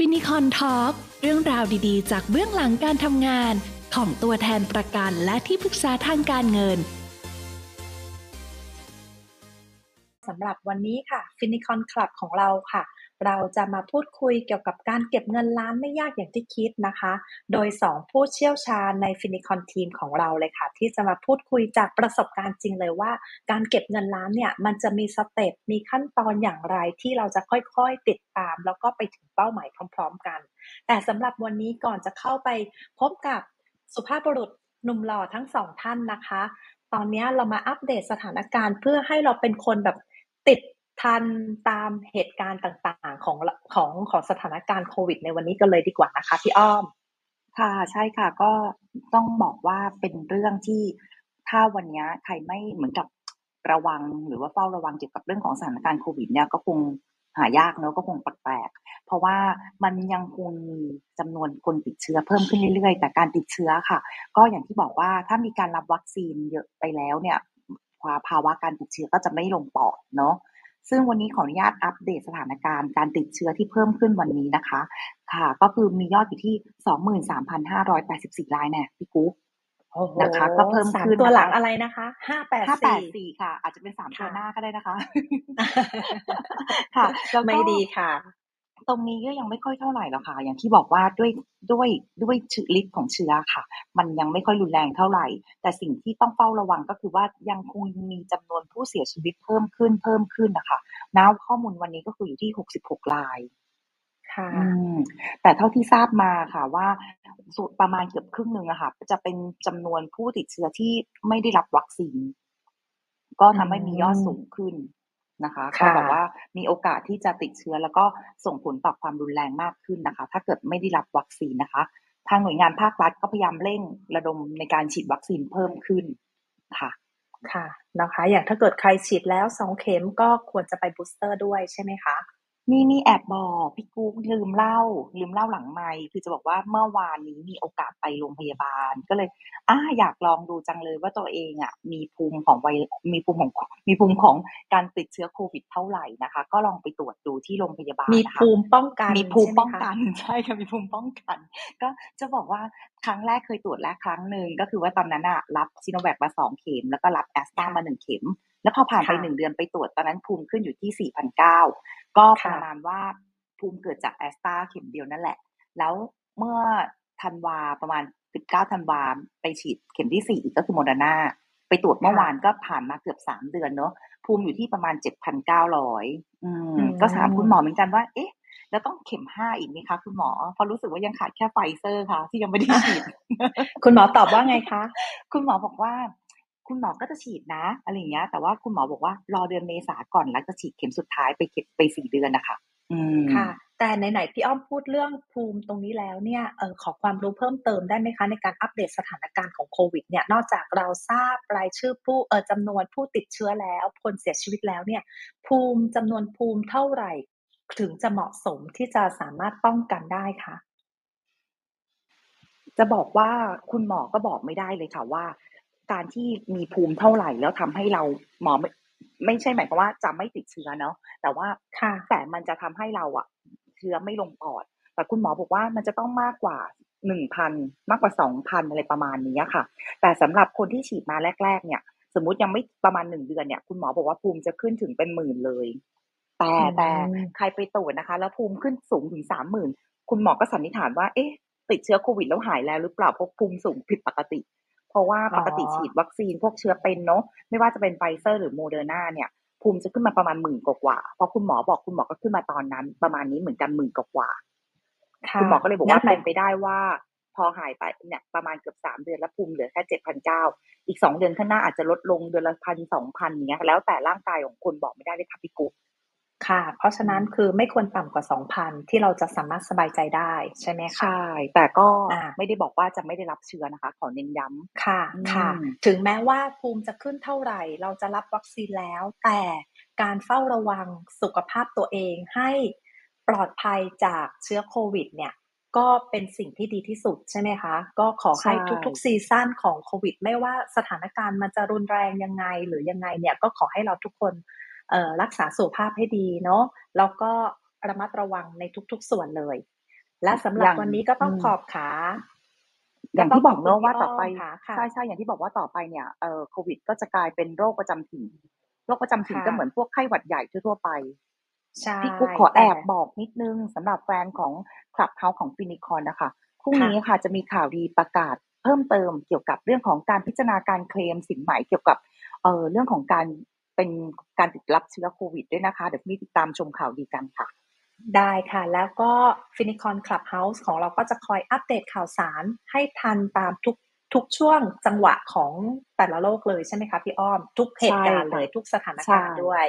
ฟินิคอนทอล์กเรื่องราวดีๆ จากเบื้องหลังการทำงาน ของตัวแทนประกันและที่ปรึกษาทางการเงินสำหรับวันนี้ค่ะฟินิคอนคลับของเราค่ะ เราจะมาพูดคุยเกี่ยวกับการเก็บเงินล้านไม่ยากอย่างที่คิดนะคะ โดย 2 ผู้เชี่ยวชาญในฟินิคอนทีมของเราเลยค่ะ ที่จะมาพูดคุยจากประสบการณ์จริงเลยว่า การเก็บเงินล้านเนี่ย มันจะมี step มีขั้นตอนอย่างไรที่เราจะค่อยๆติดตาม แล้วก็ไปถึงเป้าหมายพร้อม ๆ กัน แต่สำหรับวันนี้ก่อนจะเข้าไปพบกับสุภาพบุรุษหนุ่มหล่อทั้งสองท่านนะคะ ตอนนี้เรามาอัปเดตสถานการณ์เพื่อให้เราเป็นคนแบบติด ทันตามเหตุการณ์ต่างๆของของของสถานการณ์โควิด ในวันนี้กันเลยดีกว่านะคะพี่อ้อม ค่ะใช่ค่ะก็ต้องบอกว่าเป็นเรื่องที่ถ้าวันนี้ใครไม่เหมือนกับระวังหรือว่าเฝ้าระวังเกี่ยวกับเรื่องของสถานการณ์โควิดเนี่ยก็คงหายากเนอะก็คงแปลกๆเพราะว่ามันยังคงมีจำนวนคนติดเชื้อเพิ่มขึ้นเรื่อยๆ แต่การติดเชื้อค่ะ ก็อย่างที่บอกว่าถ้ามีการรับวัคซีนเยอะไปแล้วเนี่ยภาวะการติดเชื้อก็จะไม่ลงปอดเนาะ ซึ่งวันนี้ขออนุญาตอัปเดตสถานการณ์การติดเชื้อที่เพิ่มขึ้นวันนี้นะคะ ค่ะ ก็คือมียอดอยู่ที่ 23,584รายแน่พี่กุ๊กนะคะ ก็เพิ่มขึ้นตัวหลังอะไรนะคะห้าแปดสี่ค่ะ อาจจะเป็นสามตัวหน้าก็ได้นะคะ ค่ะไม่ดีค่ะ ตรงนี้ก็ยังไม่ค่อยเท่าไหร่หรอกค่ะ อย่างที่บอกว่าด้วยด้วยด้วยชื้อฤทธิ์ของเชื้อค่ะ มันยังไม่ค่อยรุนแรงเท่าไหร่ แต่สิ่งที่ต้องเฝ้าระวังก็คือว่ายังคงมีจำนวนผู้เสียชีวิตเพิ่มขึ้นเพิ่มขึ้นนะคะน้าข้อมูลวันนี้ก็คืออยู่ที่หกสิบหกราย ค่ะแต่เท่าที่ทราบมาค่ะว่าประมาณเกือบครึ่งหนึ่งอะค่ะ จะเป็นจำนวนผู้ติดเชื้อที่ไม่ได้รับวัคซีน ก็ทำให้มียอดสูงขึ้น นะคะก็บอกว่ามีโอกาสที่จะติดเชื้อ แล้วก็ส่งผลต่อความรุนแรงมากขึ้นนะคะ ถ้าเกิดไม่ได้รับวัคซีนนะคะ ทางหน่วยงานภาครัฐก็พยายามเร่งระดมในการฉีดวัคซีนเพิ่มขึ้นค่ะค่ะนะคะ อย่างถ้าเกิดใครฉีดแล้วสองเข็มก็ควรจะไป booster ด้วยใช่ไหมคะ นี่ นี่แอบบอกพี่กุ๊กลืมเล่า ลืมเล่าหลังไม่คือจะบอกว่าเมื่อวานนี้มีโอกาสไปโรงพยาบาล ก็เลยอ่าอยากลองดูจังเลยว่าตัวเองอะ มีภูมิของไวมีภูมิของมีภูมิของการติดเชื้อโควิดเท่าไหร่นะคะ ก็ลองไปตรวจดูที่โรงพยาบาลมีภูมิป้องกันมีภูมิป้องกันใช่ค่ะมีภูมิป้องกัน ก็จะบอกว่าครั้งแรกเคยตรวจแล้วครั้งหนึ่งก็คือว่าตอนนั้นอะรับซีโนแวคมาสองเข็ม แล้วก็รับแอสตรามาหนึ่งเข็มแล้วพอผ่านไปหนึ่งเดือนไปตรวจตอนนั้นภูมิขึ้นอยู่ที่สี่พันเก้า ก็ประมาณว่าภูมิเกิดจากแอสตราเข็มเดียวนั่นแหละ แล้วเมื่อธันวาประมาณ 19ธันวาไปฉีดเข็มที่สี่ก็คือโมเดอร์นาไปตรวจเมื่อวานก็ผ่านมาเกือบสามเดือนเนาะภูมิอยู่ที่ประมาณเจ็ดพันเก้าร้อยก็ถามคุณหมอเหมือนกันว่า เอ๊ะ แล้วต้องเข็มห้าอีกไหมคะคุณหมอเพราะรู้สึกว่ายังขาดแค่ไฟเซอร์ค่ะ ที่ยังไม่ได้ฉีด คุณหมอตอบว่าไงคะ คุณหมอบอกว่า คุณหมอก็จะฉีดนะอะไรอย่างเงี้ย แต่ว่าคุณหมอบอกว่ารอเดือนเมษาก่อนแล้วจะฉีดเข็มสุดท้ายไปเข็มไปสี่เดือนนะคะค่ะ แต่ไหนๆพี่อ้อมพูดเรื่องภูมิตรงนี้แล้วเนี่ยเออขอความรู้เพิ่มเติมได้ไหมคะ ในการอัปเดตสถานการณ์ของโควิดเนี่ยนอกจากเราทราบรายชื่อผู้เออจำนวนผู้ติดเชื้อแล้วคนเสียชีวิตแล้วเนี่ย ภูมิจำนวนภูมิเท่าไหร่ ถึงจะเหมาะสมที่จะสามารถป้องกันได้คะจะบอกว่าคุณหมอก็บอกไม่ได้เลยค่ะว่า การที่มีภูมิเท่าไหร่แล้วทำให้เราหมอไม่ใช่หมายความว่าจะไม่ติดเชื้อเนาะแต่ว่าค่ะแต่มันจะทำให้เราอะเชื้อไม่ลงปอด แต่คุณหมอบอกว่ามันจะต้องมากกว่าหนึ่งพันมากกว่าสองพันอะไรประมาณนี้ค่ะ แต่สำหรับคนที่ฉีดมาแรก ๆ เนี่ย สมมุติยังไม่ประมาณหนึ่งเดือนเนี่ย คุณหมอบอกว่าภูมิจะขึ้นถึงเป็นหมื่นเลย แต่แต่ใครไปตรวจนะคะ แล้วภูมิขึ้นสูงถึงสามหมื่นคุณหมอก็สันนิษฐานว่า เอ๊ะ ติดเชื้อโควิดแล้วหายแล้วหรือเปล่าเพราะภูมิสูงผิดปกติ เพราะว่าปกติฉีดวัคซีนพวกเชื้อเป็นเนาะไม่ว่าจะเป็นไฟเซอร์หรือโมเดอร์นาเนี่ยภูมิจะขึ้นมาประมาณหมื่นกว่าเพราะคุณหมอบอกคุณหมอก็ขึ้นมาตอนนั้น ประมาณนี้เหมือนกันหมื่นกว่าคุณหมอก็เลยบอกว่าเป็นไปได้ว่า พอหายไปเนี่ยประมาณเกือบสามเดือนแล้วภูมิเหลือแค่เจ็ดพันเก้าอีกสองเดือนข้างหน้าอาจจะลดลงเดือนละพันสองพันเนี้ยแล้วแต่ร่างกายของคนบอกไม่ได้เลยค่ะพี่กุ๊ก ค่ะ เพราะฉะนั้นคือไม่ควรต่ำกว่า 2,000 ที่เราจะสามารถสบายใจได้ใช่ไหมคะ ใช่ แต่ก็ไม่ได้บอกว่าจะไม่ได้รับเชื้อนะคะ ขอเน้นย้ำค่ะ ค่ะ ถึงแม้ว่าภูมิจะขึ้นเท่าไหร่ เราจะรับวัคซีนแล้ว แต่การเฝ้าระวังสุขภาพตัวเองให้ปลอดภัยจากเชื้อโควิดเนี่ยก็เป็นสิ่งที่ดีที่สุดใช่ไหมคะ ก็ขอให้ทุกๆซีซั่นของโควิด ไม่ว่าสถานการณ์มันจะรุนแรงยังไงหรือยังไงเนี่ยก็ขอให้เราทุกคน รักษาสุขภาพให้ดีเนาะแล้วก็ระมัดระวังในทุกๆส่วนเลย และสำหรับวันนี้ก็ต้องขอบขาอย่างที่บอกเนอะว่าต่อไปค่ะค่ะใช่ใช่อย่างที่บอกว่าต่อไปเนี่ยเอ่อโควิด ก็จะกลายเป็นโรคประจำถิ่นโรคประจำถิ่นค่ะก็เหมือนพวกไข้หวัดใหญ่ทั่วๆไปใช่พี่กุ๊กขอแอบแต่บอกนิดนึงสำหรับแฟนของคลับเฮาของฟินิคอนนะคะพรุ่งนี้ค่ะจะมีข่าวดีประกาศเพิ่มเติมเกี่ยวกับเรื่องของการพิจารณาการเคลมสินใหม่เกี่ยวกับเอ่อเรื่องของการ เป็นการติดรับเชื้อโควิดด้วยนะคะ เดี๋ยวมีติดตามชมข่าวดีกันค่ะ ได้ค่ะ แล้วก็ Finicon Clubhouse ของเราก็จะคอยอัปเดตข่าวสารให้ทันตามทุกทุกช่วงจังหวะของแต่ละโลกเลยใช่ไหมคะพี่อ้อม ทุกเหตุการณ์ใช่ค่ะเลยทุกสถานการณ์ใช่ด้วย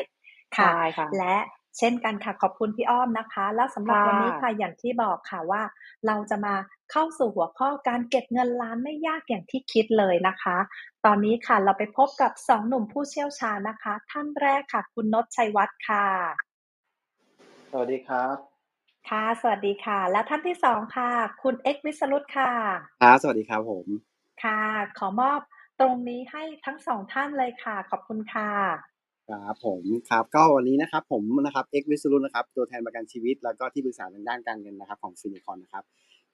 ค่ะใช่ค่ะและเช่นกันค่ะขอบคุณพี่อ้อมนะคะ แล้วสำหรับค่ะวันนี้ค่ะอย่างที่บอกค่ะว่า เราจะมา เข้าสู่หัวข้อการเก็บเงินล้านไม่ยากอย่างที่คิดเลยนะคะ ตอนนี้ค่ะเราไปพบกับสองหนุ่มผู้เชี่ยวชาญนะคะ ท่านแรกค่ะ คุณนชชัยวัฒน์ค่ะ สวัสดีครับ ค่ะ สวัสดีค่ะ และท่านที่สองค่ะ คุณเอ็กซ์วิสรุตค่ะครับสวัสดีครับผม ค่ะ ขอมอบตรงนี้ให้ทั้งสองท่านเลยค่ะ ขอบคุณค่ะครับผมครับก็วันนี้นะครับผมนะครับเอ็กวิสรุนะครับตัวแทนประกันชีวิต แล้วก็ที่ปรึกษาทางด้านการเงินนะครับของฟินิคอนนะครับ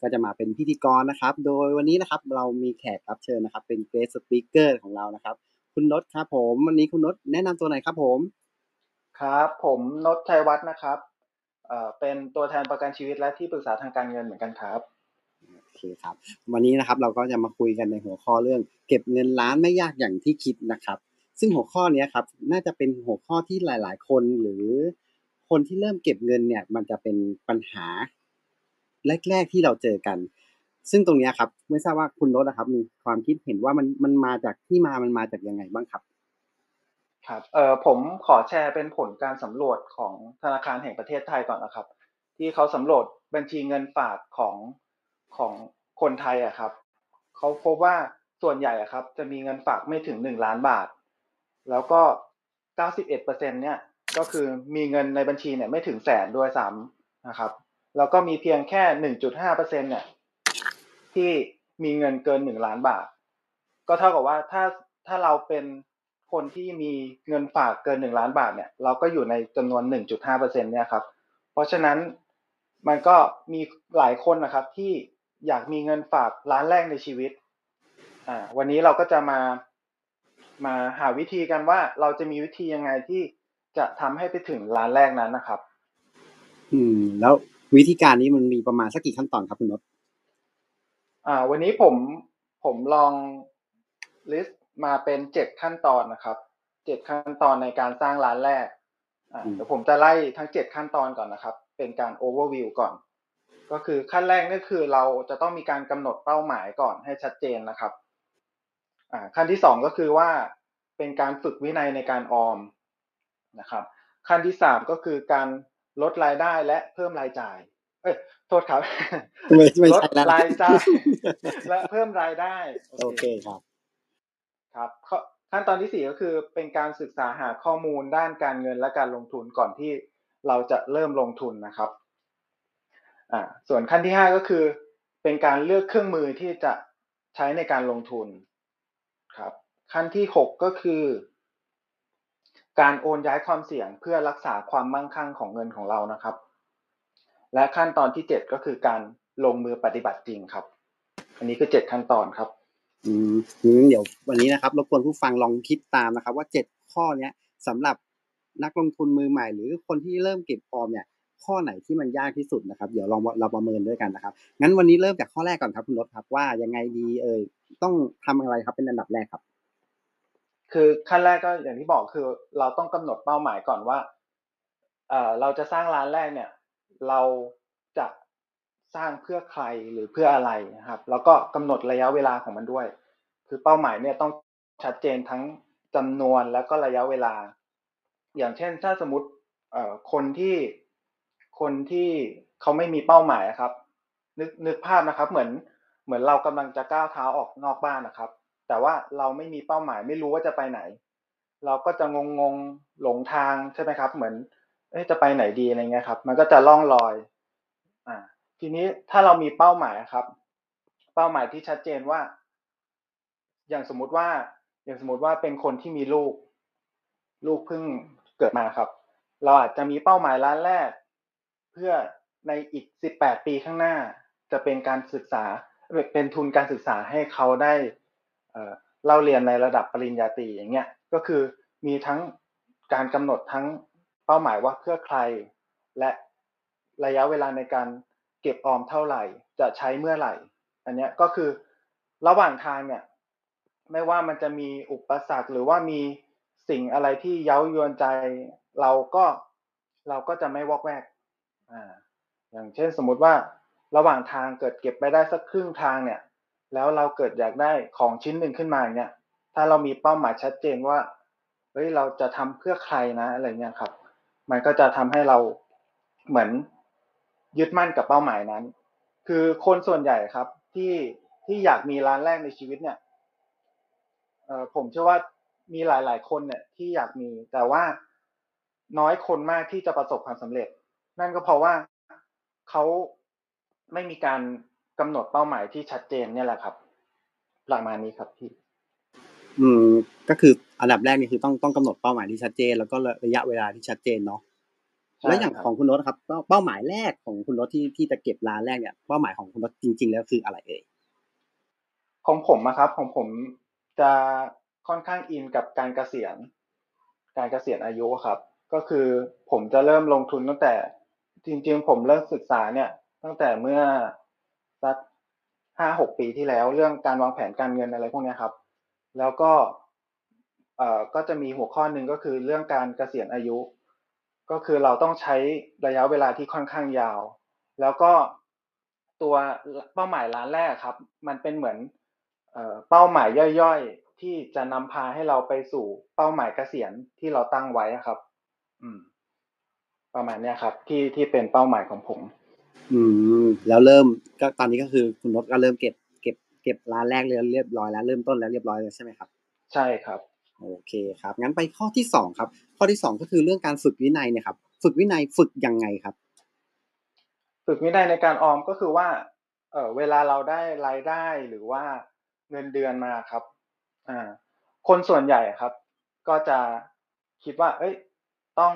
ก็จะมาเป็นพิธีกรนะครับ โดยวันนี้นะครับเรามีแขกรับเชิญนะครับ เป็นเกรสสปีกเกอร์ของเรานะครับ คุณนศครับผมวันนี้คุณนศแนะนำตัวหน่อยครับผม ครับ ผมนศชัยวัฒน์นะครับเอ่อเป็นตัวแทนประกันชีวิตและที่ปรึกษาทางการเงินเหมือนกันครับโอเคครับ วันนี้นะครับเราก็จะมาคุยกันในหัวข้อเรื่อง เก็บเงินล้านไม่ยากอย่างที่คิดนะครับ ซึ่งหัวข้อเนี้ยครับ น่าจะเป็นหัวข้อที่หลาย ๆ คนหรือคนที่เริ่มเก็บเงินเนี่ย มันจะเป็นปัญหา แรก ๆที่เราเจอกัน ซึ่งตรงนี้ครับ ไม่ทราบว่าคุณรถนะครับ มีความคิดเห็นว่ามันมันมาจากที่มามันมาจากยังไงบ้างครับ ครับเออผมขอแชร์เป็นผลการสำรวจของธนาคารแห่งประเทศไทยก่อนนะครับ ที่เขาสำรวจบัญชีเงินฝากของของคนไทยอะครับเขาพบว่าส่วนใหญ่อะครับ จะมีเงินฝากไม่ถึงหนึ่งล้านบาท แล้วก็91%เนี่ยก็คือมีเงินในบัญชีเนี่ยไม่ถึงแสนด้วยซ้ำนะครับ แล้วก็มีเพียงแค่ 1.5%เนี่ยที่มีเงินเกินหนึ่งล้านบาท ก็เท่ากับว่าถ้าถ้าเราเป็นคนที่มีเงินฝากเกินหนึ่งล้านบาทเนี่ย เราก็อยู่ในจำนวน 1.5%เนี่ยครับ เพราะฉะนั้นมันก็มีหลายคนนะครับที่อยากมีเงินฝากล้านแรกในชีวิต อ่า วันนี้เราก็จะมามาหาวิธีกันว่าเราจะมีวิธียังไงที่จะทำให้ไปถึงล้านแรกนั้นนะครับ อืม แล้ว วิธีการนี้มันมีประมาณสักกี่ขั้นตอนครับคุณนศอ่า วันนี้ผมผมลองลิสต์มาเป็นเจ็ดขั้นตอนนะครับเจ็ดขั้นตอนในการสร้างร้านแรกอ่าเดี๋ยวผมจะไล่ทั้งเจ็ดขั้นตอนก่อนนะครับ เป็นการ overview ก่อน ก็คือขั้นแรกนี่คือเราจะต้องมีการกำหนดเป้าหมายก่อนให้ชัดเจนนะครับอ่าขั้นที่สองก็คือว่าเป็นการฝึกวินัยในการออมนะครับ ขั้นที่สามก็คือการ ลดรายได้และเพิ่มรายจ่าย เอ้ยโทษครับไม่ไม่ลดใช่แล้วรายจ่ายและเพิ่มรายได้ โอเคครับ ครับข้อขั้นตอนที่สี่ก็คือเป็นการศึกษาหาข้อมูลด้านการเงินและการลงทุนก่อนที่เราจะเริ่มลงทุนนะครับอ่าส่วนขั้นที่ห้าก็คือ เป็นการเลือกเครื่องมือที่จะใช้ในการลงทุนครับ ขั้นที่หกก็คือ การโอนย้ายความเสี่ยงเพื่อรักษาความมั่งคั่งของเงินของเรานะครับ และขั้นตอนที่เจ็ดก็คือการลงมือปฏิบัติจริงครับ อันนี้คือเจ็ดขั้นตอนครับ อืมเดี๋ยววันนี้นะครับรบกวนผู้ฟังลองคิดตามนะครับ ว่าเจ็ดข้อเนี้ยสำหรับนักลงทุนมือใหม่ หรือคนที่เริ่มเก็บออมเนี่ยข้อไหนที่มันยากที่สุดนะครับ เดี๋ยวลองเราประเมินด้วยกันนะครับงั้นวันนี้เริ่มจากข้อแรกก่อนครับคุณรถครับว่ายังไงดีเอ่ยต้องทำอะไรครับเป็นอันดับแรกครับ คือขั้นแรกก็อย่างที่บอกคือเราต้องกำหนดเป้าหมายก่อนว่าเอ่อเราจะสร้างร้านแรกเนี่ย เราจะสร้างเพื่อใครหรือเพื่ออะไรนะครับ แล้วก็กำหนดระยะเวลาของมันด้วย คือเป้าหมายเนี่ยต้องชัดเจนทั้งจำนวนแล้วก็ระยะเวลา อย่างเช่นถ้าสมมติเอ่อคนที่คนที่เขาไม่มีเป้าหมายอะครับ นึกนึกภาพนะครับ เหมือนเหมือนเรากำลังจะก้าวเท้าออกนอกบ้านนะครับ แต่ว่าเราไม่มีเป้าหมายไม่รู้ว่าจะไปไหน เราก็จะงงงๆหลงทางใช่ไหมครับ เหมือนเอ๊ะจะไปไหนดีอะไรเงี้ยครับ มันก็จะล่องลอย อ่า ทีนี้ถ้าเรามีเป้าหมายครับ เป้าหมายที่ชัดเจนว่า อย่างสมมุติว่า อย่างสมมติว่าเป็นคนที่มีลูก ลูกเพิ่งเกิดมาครับ เราอาจจะมีเป้าหมายร้านแรก เพื่อในอีกสิบแปดปีข้างหน้า จะเป็นการศึกษาเป็นทุนการศึกษาให้เขาได้ เล่าเรียนในระดับปริญญาตรีอย่างเงี้ยก็คือมีทั้งการกำหนดทั้งเป้าหมายว่าเพื่อใคร และระยะเวลาในการเก็บออมเท่าไหร่ จะใช้เมื่อไหร่ อันนี้ก็คือระหว่างทางเนี่ยไม่ว่ามันจะมีอุปสรรคหรือว่ามีสิ่งอะไรที่เย้ายวนใจเราก็เราก็จะไม่วอกแวกอ่าอย่างเช่นสมมุติว่าระหว่างทางเกิดเก็บไปได้สักครึ่งทางเนี่ย แล้วเราเกิดอยากได้ของชิ้นหนึ่งขึ้นมาเนี่ยถ้าเรามีเป้าหมายชัดเจนว่าเฮ้ยเราจะทำเพื่อใครนะอะไรเงี้ยครับ มันก็จะทำให้เราเหมือนยึดมั่นกับเป้าหมายนั้น คือคนส่วนใหญ่ครับที่ที่อยากมีร้านแรกในชีวิตเนี่ยเออผมเชื่อว่ามีหลาย ๆ คนเนี่ยที่อยากมี แต่ว่าน้อยคนมากที่จะประสบความสำเร็จ นั่นก็เพราะว่าเขาไม่มีการ กำหนดเป้าหมายที่ชัดเจนเนี่ยแหละครับประมาณนี้ครับพี่ อืม ก็คืออันดับแรกนี่คือต้องต้องกำหนดเป้าหมายที่ชัดเจน แล้วก็ระยะเวลาที่ชัดเจนเนาะแล้วอย่างของคุณรถครับเป้าหมายแรกของคุณรถที่ที่จะเก็บร้านแรกเนี่ยเป้าหมายของคุณรถจริง ๆ แล้วคืออะไรเอ่ยของผมนะครับ ของผมจะค่อนข้างอินกับการเกษียณ การเกษียณอายุครับ ก็คือผมจะเริ่มลงทุนตั้งแต่จริง ๆ ผมเริ่มศึกษาเนี่ย ตั้งแต่เมื่อ สักห้าหกปีที่แล้ว เรื่องการวางแผนการเงินอะไรพวกนี้ครับ แล้วก็เอ่อก็จะมีหัวข้อหนึ่งก็คือเรื่องการเกษียณอายุ ก็คือเราต้องใช้ระยะเวลาที่ค่อนข้างยาว แล้วก็ตัวเป้าหมายล้านแรกครับ มันเป็นเหมือนเป้าหมายย่อยๆ ที่จะนำพาให้เราไปสู่เป้าหมายเกษียณที่เราตั้งไว้ครับ อืม ประมาณนี้ครับ ที่ที่เป็นเป้าหมายของผม อืมแล้วเริ่มก็ตอนนี้ก็คือคุณนศก็เริ่มเก็บ เก็บร้านแรกเรียเรียบร้อยแล้วเริ่มต้นแล้วเรียบร้อยแล้วใช่ไหมครับ ใช่ครับ โอเคครับงั้นไปข้อที่สองครับ ข้อที่สองก็คือเรื่องการฝึกวินัยเนี่ยครับ ฝึกวินัยฝึกยังไงครับ ฝึกวินัยในการออมก็คือว่า เออเวลาเราได้รายได้หรือว่าเงินเดือนมาครับ อ่า คนส่วนใหญ่ครับ ก็จะคิดว่า เอ้ย ต้อง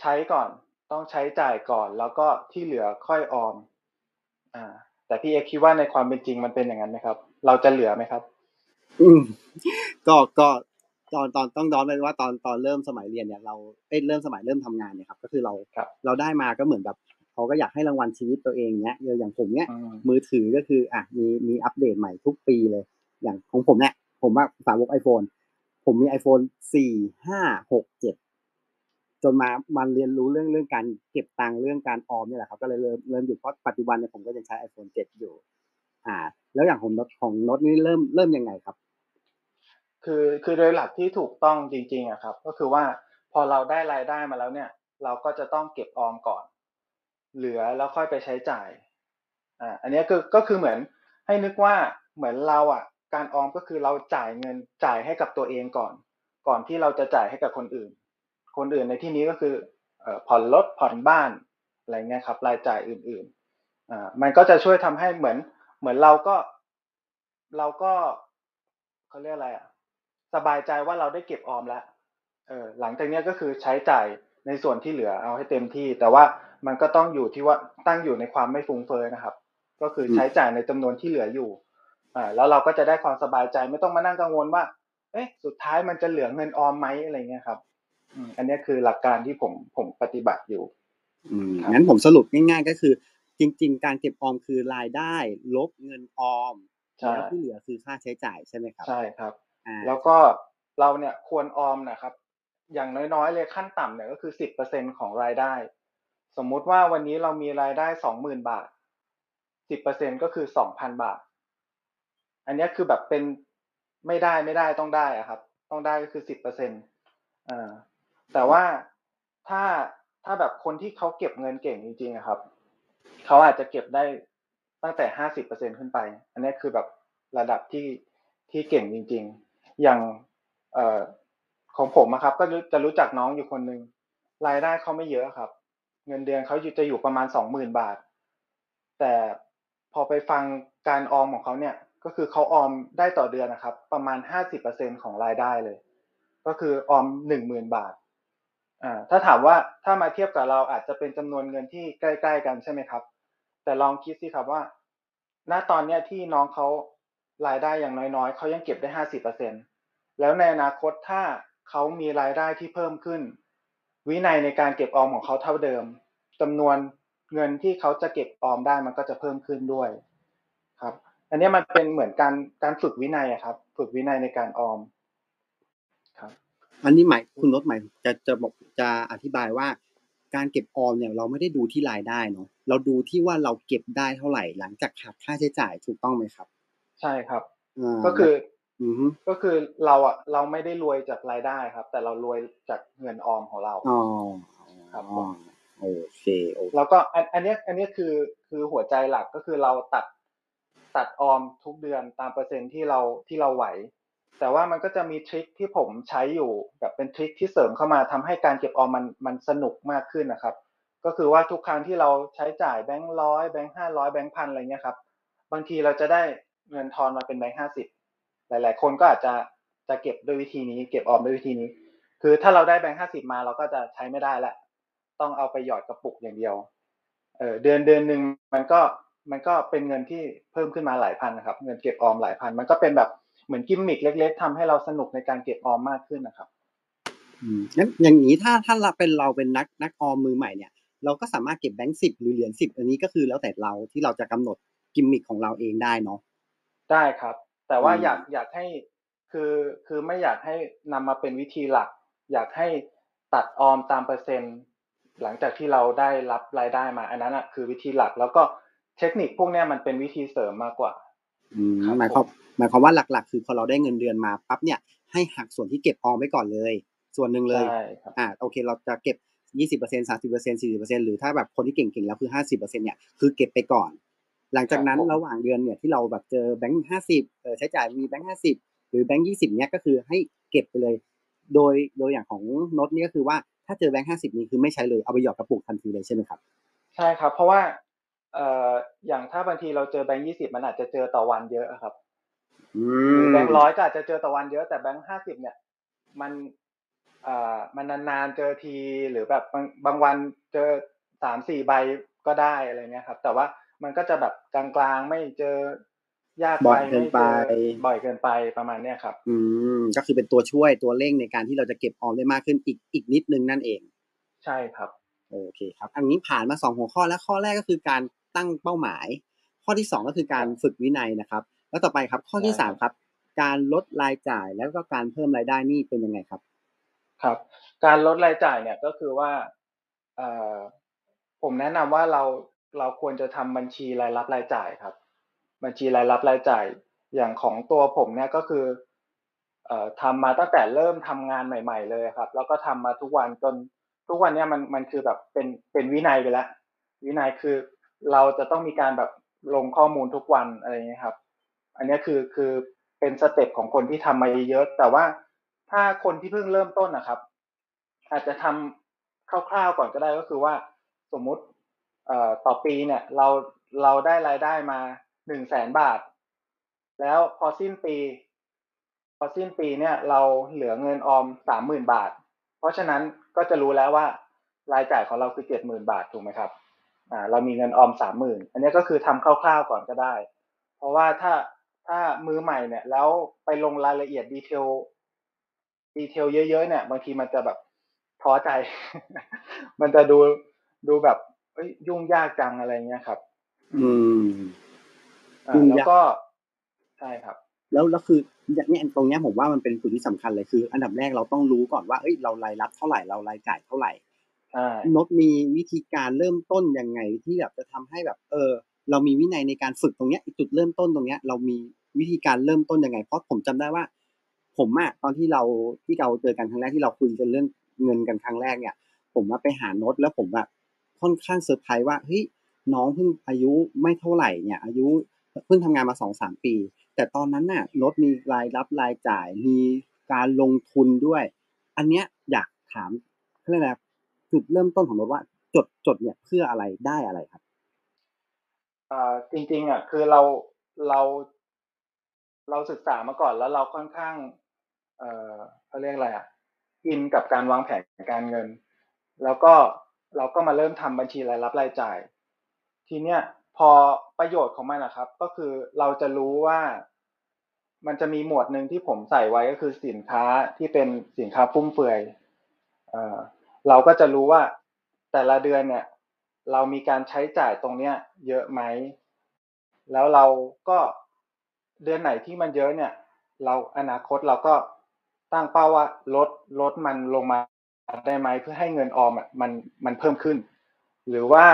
ใช้ก่อน ต้องใช้จ่ายก่อนแล้วก็ที่เหลือค่อยออม อ่า แต่พี่เอ็กคิดว่าในความเป็นจริงมันเป็นอย่างนั้นไหมครับ เราจะเหลือไหมครับ อืมก็ก็ตอนตอนต้องย้อนไปว่าตอนตอนเริ่มสมัยเรียนเนี่ยเราเอ้เริ่มสมัยเริ่มทำงานเนี่ยครับก็คือเราเราได้มาก็เหมือนแบบเขาก็อยากให้รางวัลชีวิตตัวเองเนี้ยอย่างผมเนี้ยมือถือก็คืออะมีมีอัปเดตใหม่ทุกปีเลย อย่างของผมเนี่ยผมว่าสาวกไอโฟนผมมี iPhone สี่ห้าหกเจนมามันเรียนรู้เรื่องเรื่องการเก็บตังค์เรื่องการออมนี่แหละครับก็เลยเริ่มเริ่มอยู่เพราะปัจจุบันเนี่ยผมก็ยังใช้ iPhone 7 อยู่ อ่า แล้วอย่างของนดของนดนี่เริ่มเริ่มยังไงครับ คือคือโดยหลักที่ถูกต้องจริงๆอะครับ ก็คือว่าพอเราได้รายได้มาแล้วเนี่ย เราก็จะต้องเก็บออมก่อน เหลือแล้วค่อยไปใช้จ่ายอ่าอันนี้คือก็คือเหมือนให้นึกว่าเหมือนเราอะ การออมก็คือเราจ่ายเงินจ่ายให้กับตัวเองก่อน ก่อนที่เราจะจ่ายให้กับคนอื่น คนอื่นในที่นี้ก็คือผ่อนรถผ่อนบ้านอะไรเงี้ยครับรายจ่ายอื่นๆอ่ามันก็จะช่วยทำให้เหมือน เหมือนเราก็เราก็เขาเรียกอะไรอะสบายใจว่าเราได้เก็บออมแล้วเออหลังจากนี้ก็คือใช้จ่ายในส่วนที่เหลือเอาให้เต็มที่ แต่ว่ามันก็ต้องอยู่ที่ว่าตั้งอยู่ในความไม่ฟุ้งเฟ้อนะครับ ก็คือใช้จ่ายในจำนวนที่เหลืออยู่อ่าแล้วเราก็จะได้ความสบายใจไม่ต้องมานั่งกังวลว่า เอ๊ะสุดท้ายมันจะเหลือเงินออมไหมอะไรเงี้ยครับ อันนี้คือหลักการที่ผมผมปฏิบัติอยู่อืมงั้นผมสรุปง่ายๆก็คือ จริง ๆ การเก็บออมคือรายได้ ลบเงินออมแล้วที่เหลือคือค่าใช้จ่ายใช่ไหมครับ ใช่ครับ แล้วก็เราเนี่ยควรออมนะครับ อย่างน้อยๆเลยขั้นต่ำเนี่ยก็คือสิบเปอร์เซ็นของรายได้ สมมุติว่าวันนี้เรามีรายได้สองหมื่นบาทสิบเปอร์เซ็นก็คือสองพันบาท อันนี้คือแบบเป็นไม่ได้ไม่ได้ต้องได้อะครับ ต้องได้ก็คือสิบเปอร์เซ็นต์อ่า แต่ว่าถ้าถ้าแบบคนที่เขาเก็บเงินเก่งจริงๆครับเขาอาจจะเก็บได้ตั้งแต่ห้าสิบเปอร์เซ็นขึ้นไป อันนี้คือแบบระดับที่ที่เก่งจริง ๆ อย่างเอ่อของผมนะครับ ก็จะรู้จักน้องอยู่คนหนึ่งรายได้เขาไม่เยอะครับ เงินเดือนเขาจะอยู่ประมาณสองหมื่นบาท แต่พอไปฟังการออมของเขาเนี่ย ก็คือเขาออมได้ต่อเดือนนะครับ ประมาณห้าสิบเปอร์เซ็นของรายได้เลย ก็คือออมหนึ่งหมื่นบาท ถ้าถามว่าถ้ามาเทียบกับเราอาจจะเป็นจำนวนเงินที่ใกล้ ๆ กันใช่ไหมครับ แต่ลองคิดสิครับว่า ณตอนเนี้ยที่น้องเขารายได้อย่างน้อยๆเขายังเก็บได้ห้าสิบเปอร์เซ็นแล้วในอนาคตถ้าเขามีรายได้ที่เพิ่มขึ้น วินัยในการเก็บออมของเขาเท่าเดิมจำนวนเงินที่เขาจะเก็บออมได้มันก็จะเพิ่มขึ้นด้วยครับ อันนี้มันเป็นเหมือนการการฝึกวินัยครับ ฝึกวินัยในการออม อันนี้หมายคุณนศหมายจะจะบอกจะอธิบายว่า การเก็บออมเนี่ยเราไม่ได้ดูที่รายได้เนาะเราดูที่ว่าเราเก็บได้เท่าไหร่ หลังจากหักค่าใช้จ่ายถูกต้องไหมครับ ใช่ครับาก็คืออือฮึก็คือเราอะเราไม่ได้รวยจากรายได้ครับ แต่เรารวยจากเงินออมของเราอ๋อครับผมโอเคโอเคแล้วก็อันอันเนี้ยอันเนี้ยคือคือหัวใจหลักก็คือเราตัดตัดออมทุกเดือนตามเปอร์เซ็นต์ที่เราที่เราไหว แต่ว่ามันก็จะมีทริคที่ผมใช้อยู่แบบเป็นทริคที่เสริมเข้ามาทำให้การเก็บออมมันมันสนุกมากขึ้นนะครับ ก็คือว่าทุกครั้งที่เราใช้จ่ายแบงค์ร้อยแบงค์ห้าร้อยแบงค์พันอะไรเงี้ยครับบางทีเราจะได้เงินทอนมาเป็นแบงค์ห้าสิบหลาย ๆ คนก็อาจจะจะเก็บด้วยวิธีนี้เก็บออมด้วยวิธีนี้ คือถ้าเราได้แบงค์ห้าสิบมาเราก็จะใช้ไม่ได้ละต้องเอาไปหยอดกระปุกอย่างเดียวเออเดือนเดือนหนึ่งมันก็มันก็เป็นเงินที่เพิ่มขึ้นมาหลายพันนะครับ เงินเก็บออมหลายพัน มันก็เป็นแบบ เหมือนกิมมิคเล็ก ๆทำให้เราสนุกในการเก็บออมมากขึ้นนะครับอืมงั้นอย่างนี้ถ้าถ้าเราเป็นเราเป็นนักนักออมมือใหม่เนี่ย เราก็สามารถเก็บแบงค์สิบหรือเหรียญสิบอันนี้ก็คือแล้วแต่เราที่เราจะกำหนดกิมมิคของเราเองได้เนาะได้ครับ แต่ว่าอืมอยากอยากให้คือคือไม่อยากให้นำมาเป็นวิธีหลัก อยากให้ตัดออมตามเปอร์เซ็นต์ หลังจากที่เราได้รับรายได้มา อันนั้นอะคือวิธีหลักแล้วก็เทคนิคพวกเนี้ยมันเป็นวิธีเสริมมากกว่าอืมครับหมายความผม หมายความว่าหลักๆ คือพอเราได้เงินเดือนมาปั๊บเนี่ยให้หักส่วนที่เก็บออมไว้ก่อนเลย ส่วนหนึ่งเลยใช่ครับอ่าโอเค เราจะเก็บยี่สิบเปอร์เซ็นสามสิบเปอร์เซ็นสี่สิบเปอร์เซ็นหรือถ้าแบบคนที่เก่งๆแล้วคือห้าสิบเปอร์เซ็นเนี่ยคือเก็บไปก่อน หลังจากนั้นครับผมระหว่างเดือนเนี่ยที่เราแบบเจอแบงค์ห้าสิบเออใช้จ่ายมีแบงค์ห้าสิบหรือแบงค์ยี่สิบเนี่ยก็คือให้เก็บไปเลย โดยโดยอย่างของโน้ตนี่ก็คือว่าถ้าเจอแบงค์ห้าสิบนี่คือไม่ใช้เลยเอาไปหยอดกระปุกทันทีเลยใช่ไหมครับใช่ครับ เพราะว่าเอ่ออย่างถ้าบางทีเราเจอแบงค์ยี่สิบมันอาจจะเจอต่อวันเยอะอะครับอืหรือม แบงค์ร้อยก็อาจจะเจอต่อวันเยอะแต่แบงค์ห้าสิบเนี่ย มันเอ่อมันนานๆเจอทีหรือแบบบางบางวันเจอสามสี่ใบก็ได้อะไรเงี้ยครับ แต่ว่ามันก็จะแบบกลางๆไม่เจอยากบ่ไปอยเกินไม่ไปเจอบ่อยเกินไปประมาณเนี้ยครับ อืมก็คือเป็นตัวช่วยตัวเร่งในการที่เราจะเก็บออมได้มากขึ้นอีกอีกนิดนึงนั่นเอง ใช่ครับโอเคครับ อันนี้ผ่านมาสองหัวข้อแล้วข้อแรกก็คือการตั้งเป้าหมาย ข้อที่สองก็คือการฝึกวินัยนะครับ แล้วต่อไปครับ ข้อที่ได้ครับสามครับ การลดรายจ่ายแล้วก็การเพิ่มรายได้นี่เป็นยังไงครับ ครับ การลดรายจ่ายเนี่ยก็คือว่าเอ่อผมแนะนำว่าเราเราควรจะทำบัญชีรายรับรายจ่ายครับ บัญชีรายรับรายจ่ายอย่างของตัวผมเนี่ยก็คือเอ่อทำมาตั้งแต่เริ่มทำงานใหม่ ๆ เลยครับ แล้วก็ทำมาทุกวันจนทุกวันเนี้ยมันมันคือแบบเป็นเป็นวินัยไปแล้ววินัยคือเราจะต้องมีการแบบลงข้อมูลทุกวันอะไรอย่างเงี้ยครับ อันนี้คือคือเป็นสเต็ปของคนที่ทำมาเยอะ แต่ว่าถ้าคนที่เพิ่งเริ่มต้นนะครับ อาจจะทำคร่าวๆก่อนก็ได้ก็คือว่าสมมุติเอ่อต่อปีเนี่ยเราเราได้รายได้มาหนึ่งแสนบาท แล้วพอสิ้นปี พอสิ้นปีเนี่ย เราเหลือเงินออมสามหมื่นบาท เพราะฉะนั้นก็จะรู้แล้วว่ารายจ่ายของเราคือเจ็ดหมื่นบาทถูกไหมครับอ่าเรามีเงินออมสามหมื่นอันนี้ก็คือทำคร่าวๆก่อนก็ได้ เพราะว่าถ้า ถ้ามือใหม่เนี่ย แล้วไปลงรายละเอียด detail detail เยอะๆเนี่ย บางทีมันจะแบบท้อใจ มันจะดูดูแบบเอ้ยยุ่งยากจังอะไรเงี้ยครับ อืมอ่ายุ่งแล้วยากก็ใช่ครับ แล้วแล้วคือเนี่ยตรงเนี้ยผมว่ามันเป็นจุดที่สำคัญเลยคือ อันดับแรกเราต้องรู้ก่อนว่าเอ้ยเรารายรับเท่าไหร่เรารายจ่ายเท่าไหร่ใช่ โน้ตมีวิธีการเริ่มต้นยังไงที่แบบจะทำให้แบบ เออ เรามีวินัยในการฝึกตรงเนี้ยจุดเริ่มต้นตรงเนี้ย เรามีวิธีการเริ่มต้นยังไง เพราะผมจำได้ว่า ผมอะตอนที่เราที่เราเจอกันครั้งแรกที่เราคุยกันเรื่องเงินกันครั้งแรกเนี่ย ผมมาไปหาโน้ตแล้วผมแบบค่อนข้างเซอร์ไพรส์ว่าเฮ้ยน้องเพิ่งอายุไม่เท่าไหร่เนี่ย อายุเพิ่งทำงานมาสองสามปี แต่ตอนนั้นน่ะโน้ตมีรายรับรายจ่ายมีการลงทุนด้วย อันเนี้ยอยากถามเรื่องอะไรจุดเริ่มต้นของโน้ตว่าจดจดเนี่ยเพื่ออะไรได้อะไรครับ อ่าจริง ๆอะคือเราเราเราศึกษามาก่อนแล้วเราค่อนข้าง เอ่อเขาเรียกอะไรอะอินกับการวางแผนการเงิน แล้วก็เราก็มาเริ่มทำบัญชีรายรับรายจ่าย ทีเนี้ยพอประโยชน์ของมันนะครับ ก็คือเราจะรู้ว่ามันจะมีหมวดหนึ่งที่ผมใส่ไว้ก็คือสินค้าที่เป็นสินค้าฟุ่มเฟือยเอ่อเราก็จะรู้ว่าแต่ละเดือนเนี่ย เรามีการใช้จ่ายตรงเนี้ย เยอะไหม แล้วเราก็เดือนไหนที่มันเยอะเนี่ย เราอนาคตเราก็ตั้งเป้าว่าลดลดมันลงมาได้ไหมเพื่อให้เงินออมอะมันมันเพิ่มขึ้น หรือว่า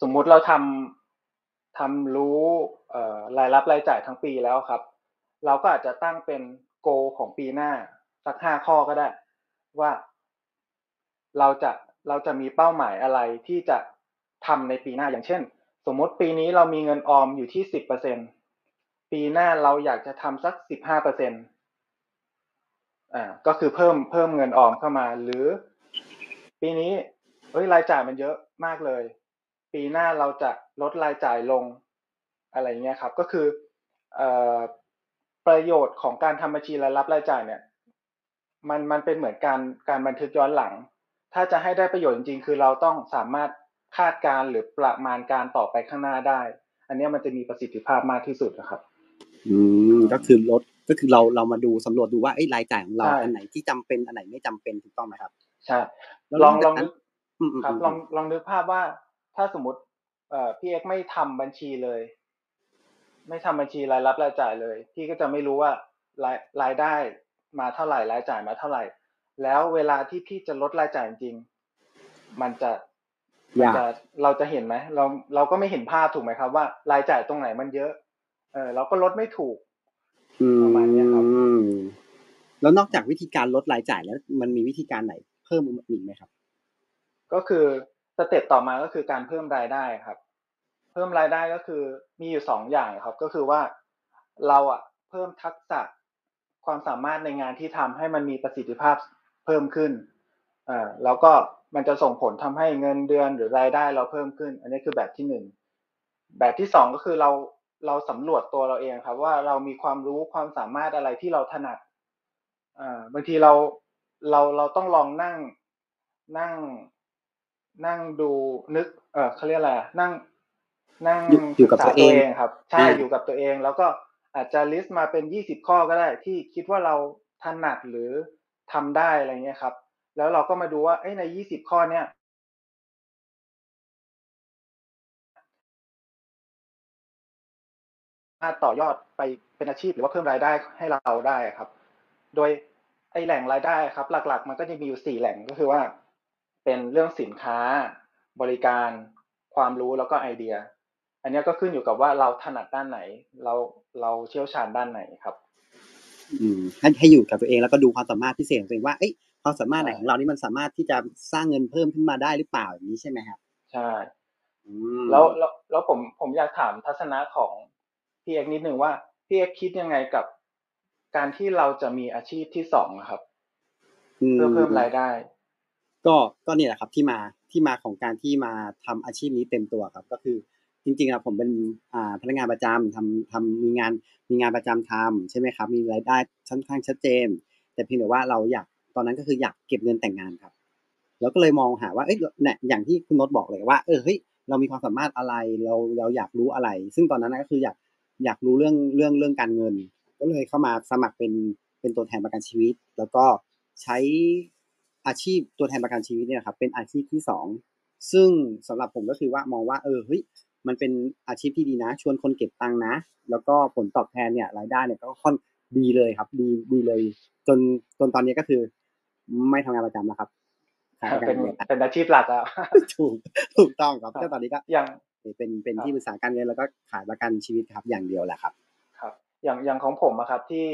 สมมุติเราทำทำรู้รายรับรายจ่ายทั้งปีแล้วครับ เราก็อาจจะตั้งเป็นโกของปีหน้าสักห้าข้อก็ได้ ว่าเราจะ เราจะมีเป้าหมายอะไรที่จะทำในปีหน้าอย่างเช่น สมมติปีนี้เรามีเงินออมอยู่ที่สิบเปอร์เซ็นปีหน้าเราอยากจะทำสักสิบห้าเปอร์เซ็นอ่าก็คือเพิ่มเพิ่มเงินออมเข้ามา หรือ ปีนี้เอ้ยรายจ่ายมันเยอะมากเลย ปีหน้าเราจะลดรายจ่ายลงอะไรเงี้ยครับ ก็คือเอ่อประโยชน์ของการทำบัญชีรายรับรายจ่ายเนี่ย มันมันเป็นเหมือนการการบันทึกย้อนหลัง ถ้าจะให้ได้ประโยชน์จริงๆ คือเราต้องสามารถคาดการหรือประมาณการต่อไปข้างหน้าได้ อันนี้มันจะมีประสิทธิภาพมากที่สุดนะครับ อืมก็คือลดก็คือเราเรามาดูสำรวจดูว่าไอ้รายจ่ายของเราใช่อันไหนที่จำเป็นอันไหนไม่จำเป็นถูกต้องไหมครับใช่แล้วลองนลจาอกงนั้นึนกอืมอืมครับอืมลองลองนึกภาพว่าถ้าสมมติ เอ่อพี่เอกไม่ทำบัญชีเลย ไม่ทำบัญชีรายรับรายจ่ายเลย พี่ก็จะไม่รู้ว่ารายรายได้มาเท่าไหร่รายจ่ายมาเท่าไหร่ แล้วเวลาที่พี่จะลดรายจ่ายจริงๆมันจะมัยากจะเราจะเห็นไหมเราเราก็ไม่เห็นภาพถูกไหมครับ ว่ารายจ่ายตรงไหนมันเยอะ เออเราก็ลดไม่ถูกอืประมาณเนี้ยครับมแล้วนอกจากวิธีการลดรายจ่ายแล้ว มันมีวิธีการไหนเพิ่มอีกไหมครับ ก็คือสเต็ปต่อมาก็คือการเพิ่มรายได้ครับ เพิ่มรายได้ก็คือมีอยู่สองอย่างครับ ก็คือว่าเราอะเพิ่มทักษะความสามารถในงานที่ทำให้มันมีประสิทธิภาพ เพิ่มขึ้นอ่าแล้วก็มันจะส่งผลทำให้เงินเดือนหรือรายได้เราเพิ่มขึ้น อันนี้คือแบบที่หนึ่งแบบที่สองก็คือเราเราสำรวจตัวเราเองครับ ว่าเรามีความรู้ความสามารถอะไรที่เราถนัดอ่าบางทีเราเราเราต้องลองนั่งนั่ง นั่งดูนึก เออเขาเรียกอะไรอะนั่ง นั่งอยู่อยู่กับศึษาตัวเองครับ ใช่อ่าอยู่กับตัวเอง แล้วก็อาจจะลิสต์มาเป็นยี่สิบข้อก็ได้ ที่คิดว่าเราถนัดหรือ ทำได้อะไรเงี้ยครับ แล้วเราก็มาดูว่าในยี่สิบข้อเนี้ยสามารถต่อยอดไปเป็นอาชีพหรือว่าเพิ่มรายได้ให้เราได้ครับ โดยไอแหล่งรายได้ครับ หลักๆ มันก็จะมีอยู่สี่แหล่งก็คือว่า เป็นเรื่องสินค้า บริการความรู้แล้วก็ไอเดีย อันนี้ก็ขึ้นอยู่กับว่าเราถนัดด้านไหน เราเราเชี่ยวชาญด้านไหนครับ ให้ให้อยู่กับตัวเองแล้วก็ดูความสามารถพิเศษของตัวเองว่าเอ้ยความสามารถไหนใช่ของเรานี่มันสามารถที่จะสร้างเงินเพิ่มขึ้นมาได้หรือเปล่าอย่างนี้ใช่ไหมครับใช่อืมแล้วแล้วแล้วผมผมอยากถามทัศนะของพี่เอกนิดนึงว่าพี่เอกคิดยังไงกับการที่เราจะมีอาชีพที่สองอะครับเพื่อเพิ่มรายได้ ก็ก็เนี่ยแหละครับที่มาที่มาของการที่มาทำอาชีพนี้เต็มตัวครับ ก็คือ จริงๆอะผมเป็นอ่าพนักงานประจำทำทำมีงานมีงานประจำทำใช่ไหมครับ มีรายได้ค่อนข้างชัดเจน แต่เพียงแต่ว่าเราอยากตอนนั้นก็คืออยากเก็บเงินแต่งงานครับแล้วก็เลยมองหาว่าเอ้ยเนี่ยอย่างที่คุณนศบอกเลยว่าเออเฮ้ยเรามีความสามารถอะไรเราเราอยากรู้อะไร ซึ่งตอนนั้นก็คืออยากอยากรู้เรื่องเรื่องเรื่องการเงิน ก็เลยเข้ามาสมัครเป็นเป็นตัวแทนประกันชีวิต แล้วก็ใช้อาชีพตัวแทนประกันชีวิตเนี่ยครับเป็นอาชีพที่สองซึ่งสำหรับผมก็คือว่ามองว่าเออเฮ้ย มันเป็นอาชีพที่ดีนะ ชวนคนเก็บตังค์นะ แล้วก็ผลตอบแทนเนี่ยรายได้เนี่ยก็ค่อนดีเลยครับ ดีดีเลย จนจนตอนนี้ก็คือ ไม่ทำงานประจำแล้วครับขายประกันเป็นเงินเป็นอาชีพหลักแล้วถูกถูกต้องครับครับก็ตอนนี้ก็อย่างเป็นเป็นครับที่ปรึกษาการเงินแล้วก็ขายประกันชีวิตครับอย่างเดียวแหละครับ ครับ อย่างอย่างของผมอะครับที่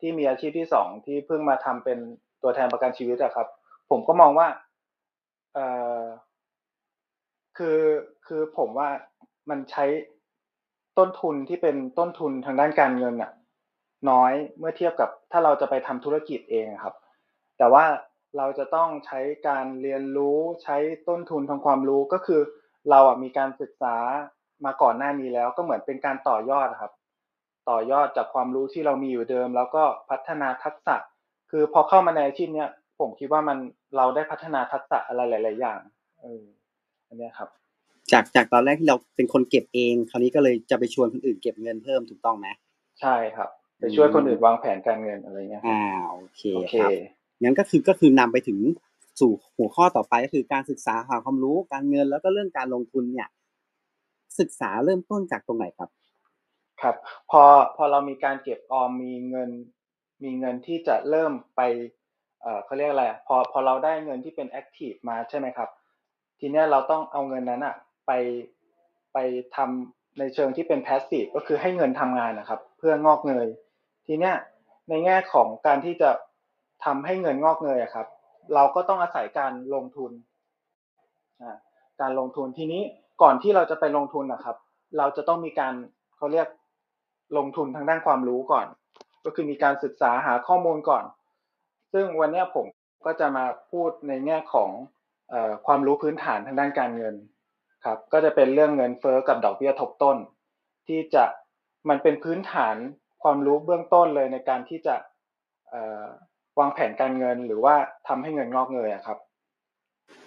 ที่มีอาชีพที่สองที่เพิ่งมาทำเป็นตัวแทนประกันชีวิตอะครับ ผมก็มองว่าเอ่อคือคือผมว่า มันใช้ต้นทุนที่เป็นต้นทุนทางด้านการเงินอะน้อยเมื่อเทียบกับถ้าเราจะไปทำธุรกิจเองครับ แต่ว่าเราจะต้องใช้การเรียนรู้ใช้ต้นทุนทางความรู้ก็คือ เราอะมีการศึกษามาก่อนหน้านี้แล้ว ก็เหมือนเป็นการต่อยอดครับ ต่อยอดจากความรู้ที่เรามีอยู่เดิม แล้วก็พัฒนาทักษะ คือพอเข้ามาในอาชีพเนี้ยผมคิดว่ามันเราได้พัฒนาทักษะอะไรหลาย ๆ อย่างอันนี้ครับ จากจากตอนแรกที่เราเป็นคนเก็บเอง คราวนี้ก็เลยจะไปชวนคนอื่นเก็บเงินเพิ่มถูกต้องไหมใช่ครับ ไปช่วยคนอื่นวางแผนการเงินอะไรเงี้ยครับอ่าโอเคโอเคครับงั้นก็คือก็คือนำไปถึงสู่หัวข้อต่อไปก็คือการศึกษาหาความรู้การเงินแล้วก็เรื่องการลงทุนเนี่ย ศึกษาเริ่มต้นจากตรงไหนครับ ครับ พอพอเรามีการเก็บออมมีเงิน มีเงินที่จะเริ่มไปเอ่อเขาเรียกอะไรอะพอพอเราได้เงินที่เป็นแอคทีฟมาใช่ไหมครับ ทีเนี้ยเราต้องเอาเงินนั้นอะ ไปไปทำในเชิงที่เป็นแพสซีฟก็คือให้เงินทำงานนะครับ เพื่องอกเงย ทีเนี้ยในแง่ของการที่จะทำให้เงินงอกเงยอะครับ เราก็ต้องอาศัยการลงทุนอ่าการลงทุนทีนี้ก่อนที่เราจะไปลงทุนนะครับ เราจะต้องมีการเขาเรียกลงทุนทางด้านความรู้ก่อน ก็คือมีการศึกษาหาข้อมูลก่อน ซึ่งวันเนี้ยผมก็จะมาพูดในแง่ของเออความรู้พื้นฐานทางด้านการเงิน ครับก็จะเป็นเรื่องเงินเฟ้อกับดอกเบี้ยทบต้น ที่จะมันเป็นพื้นฐานความรู้เบื้องต้นเลยในการที่จะวางแผนการเงินหรือว่าทำให้เงินงอกเงยอะครับ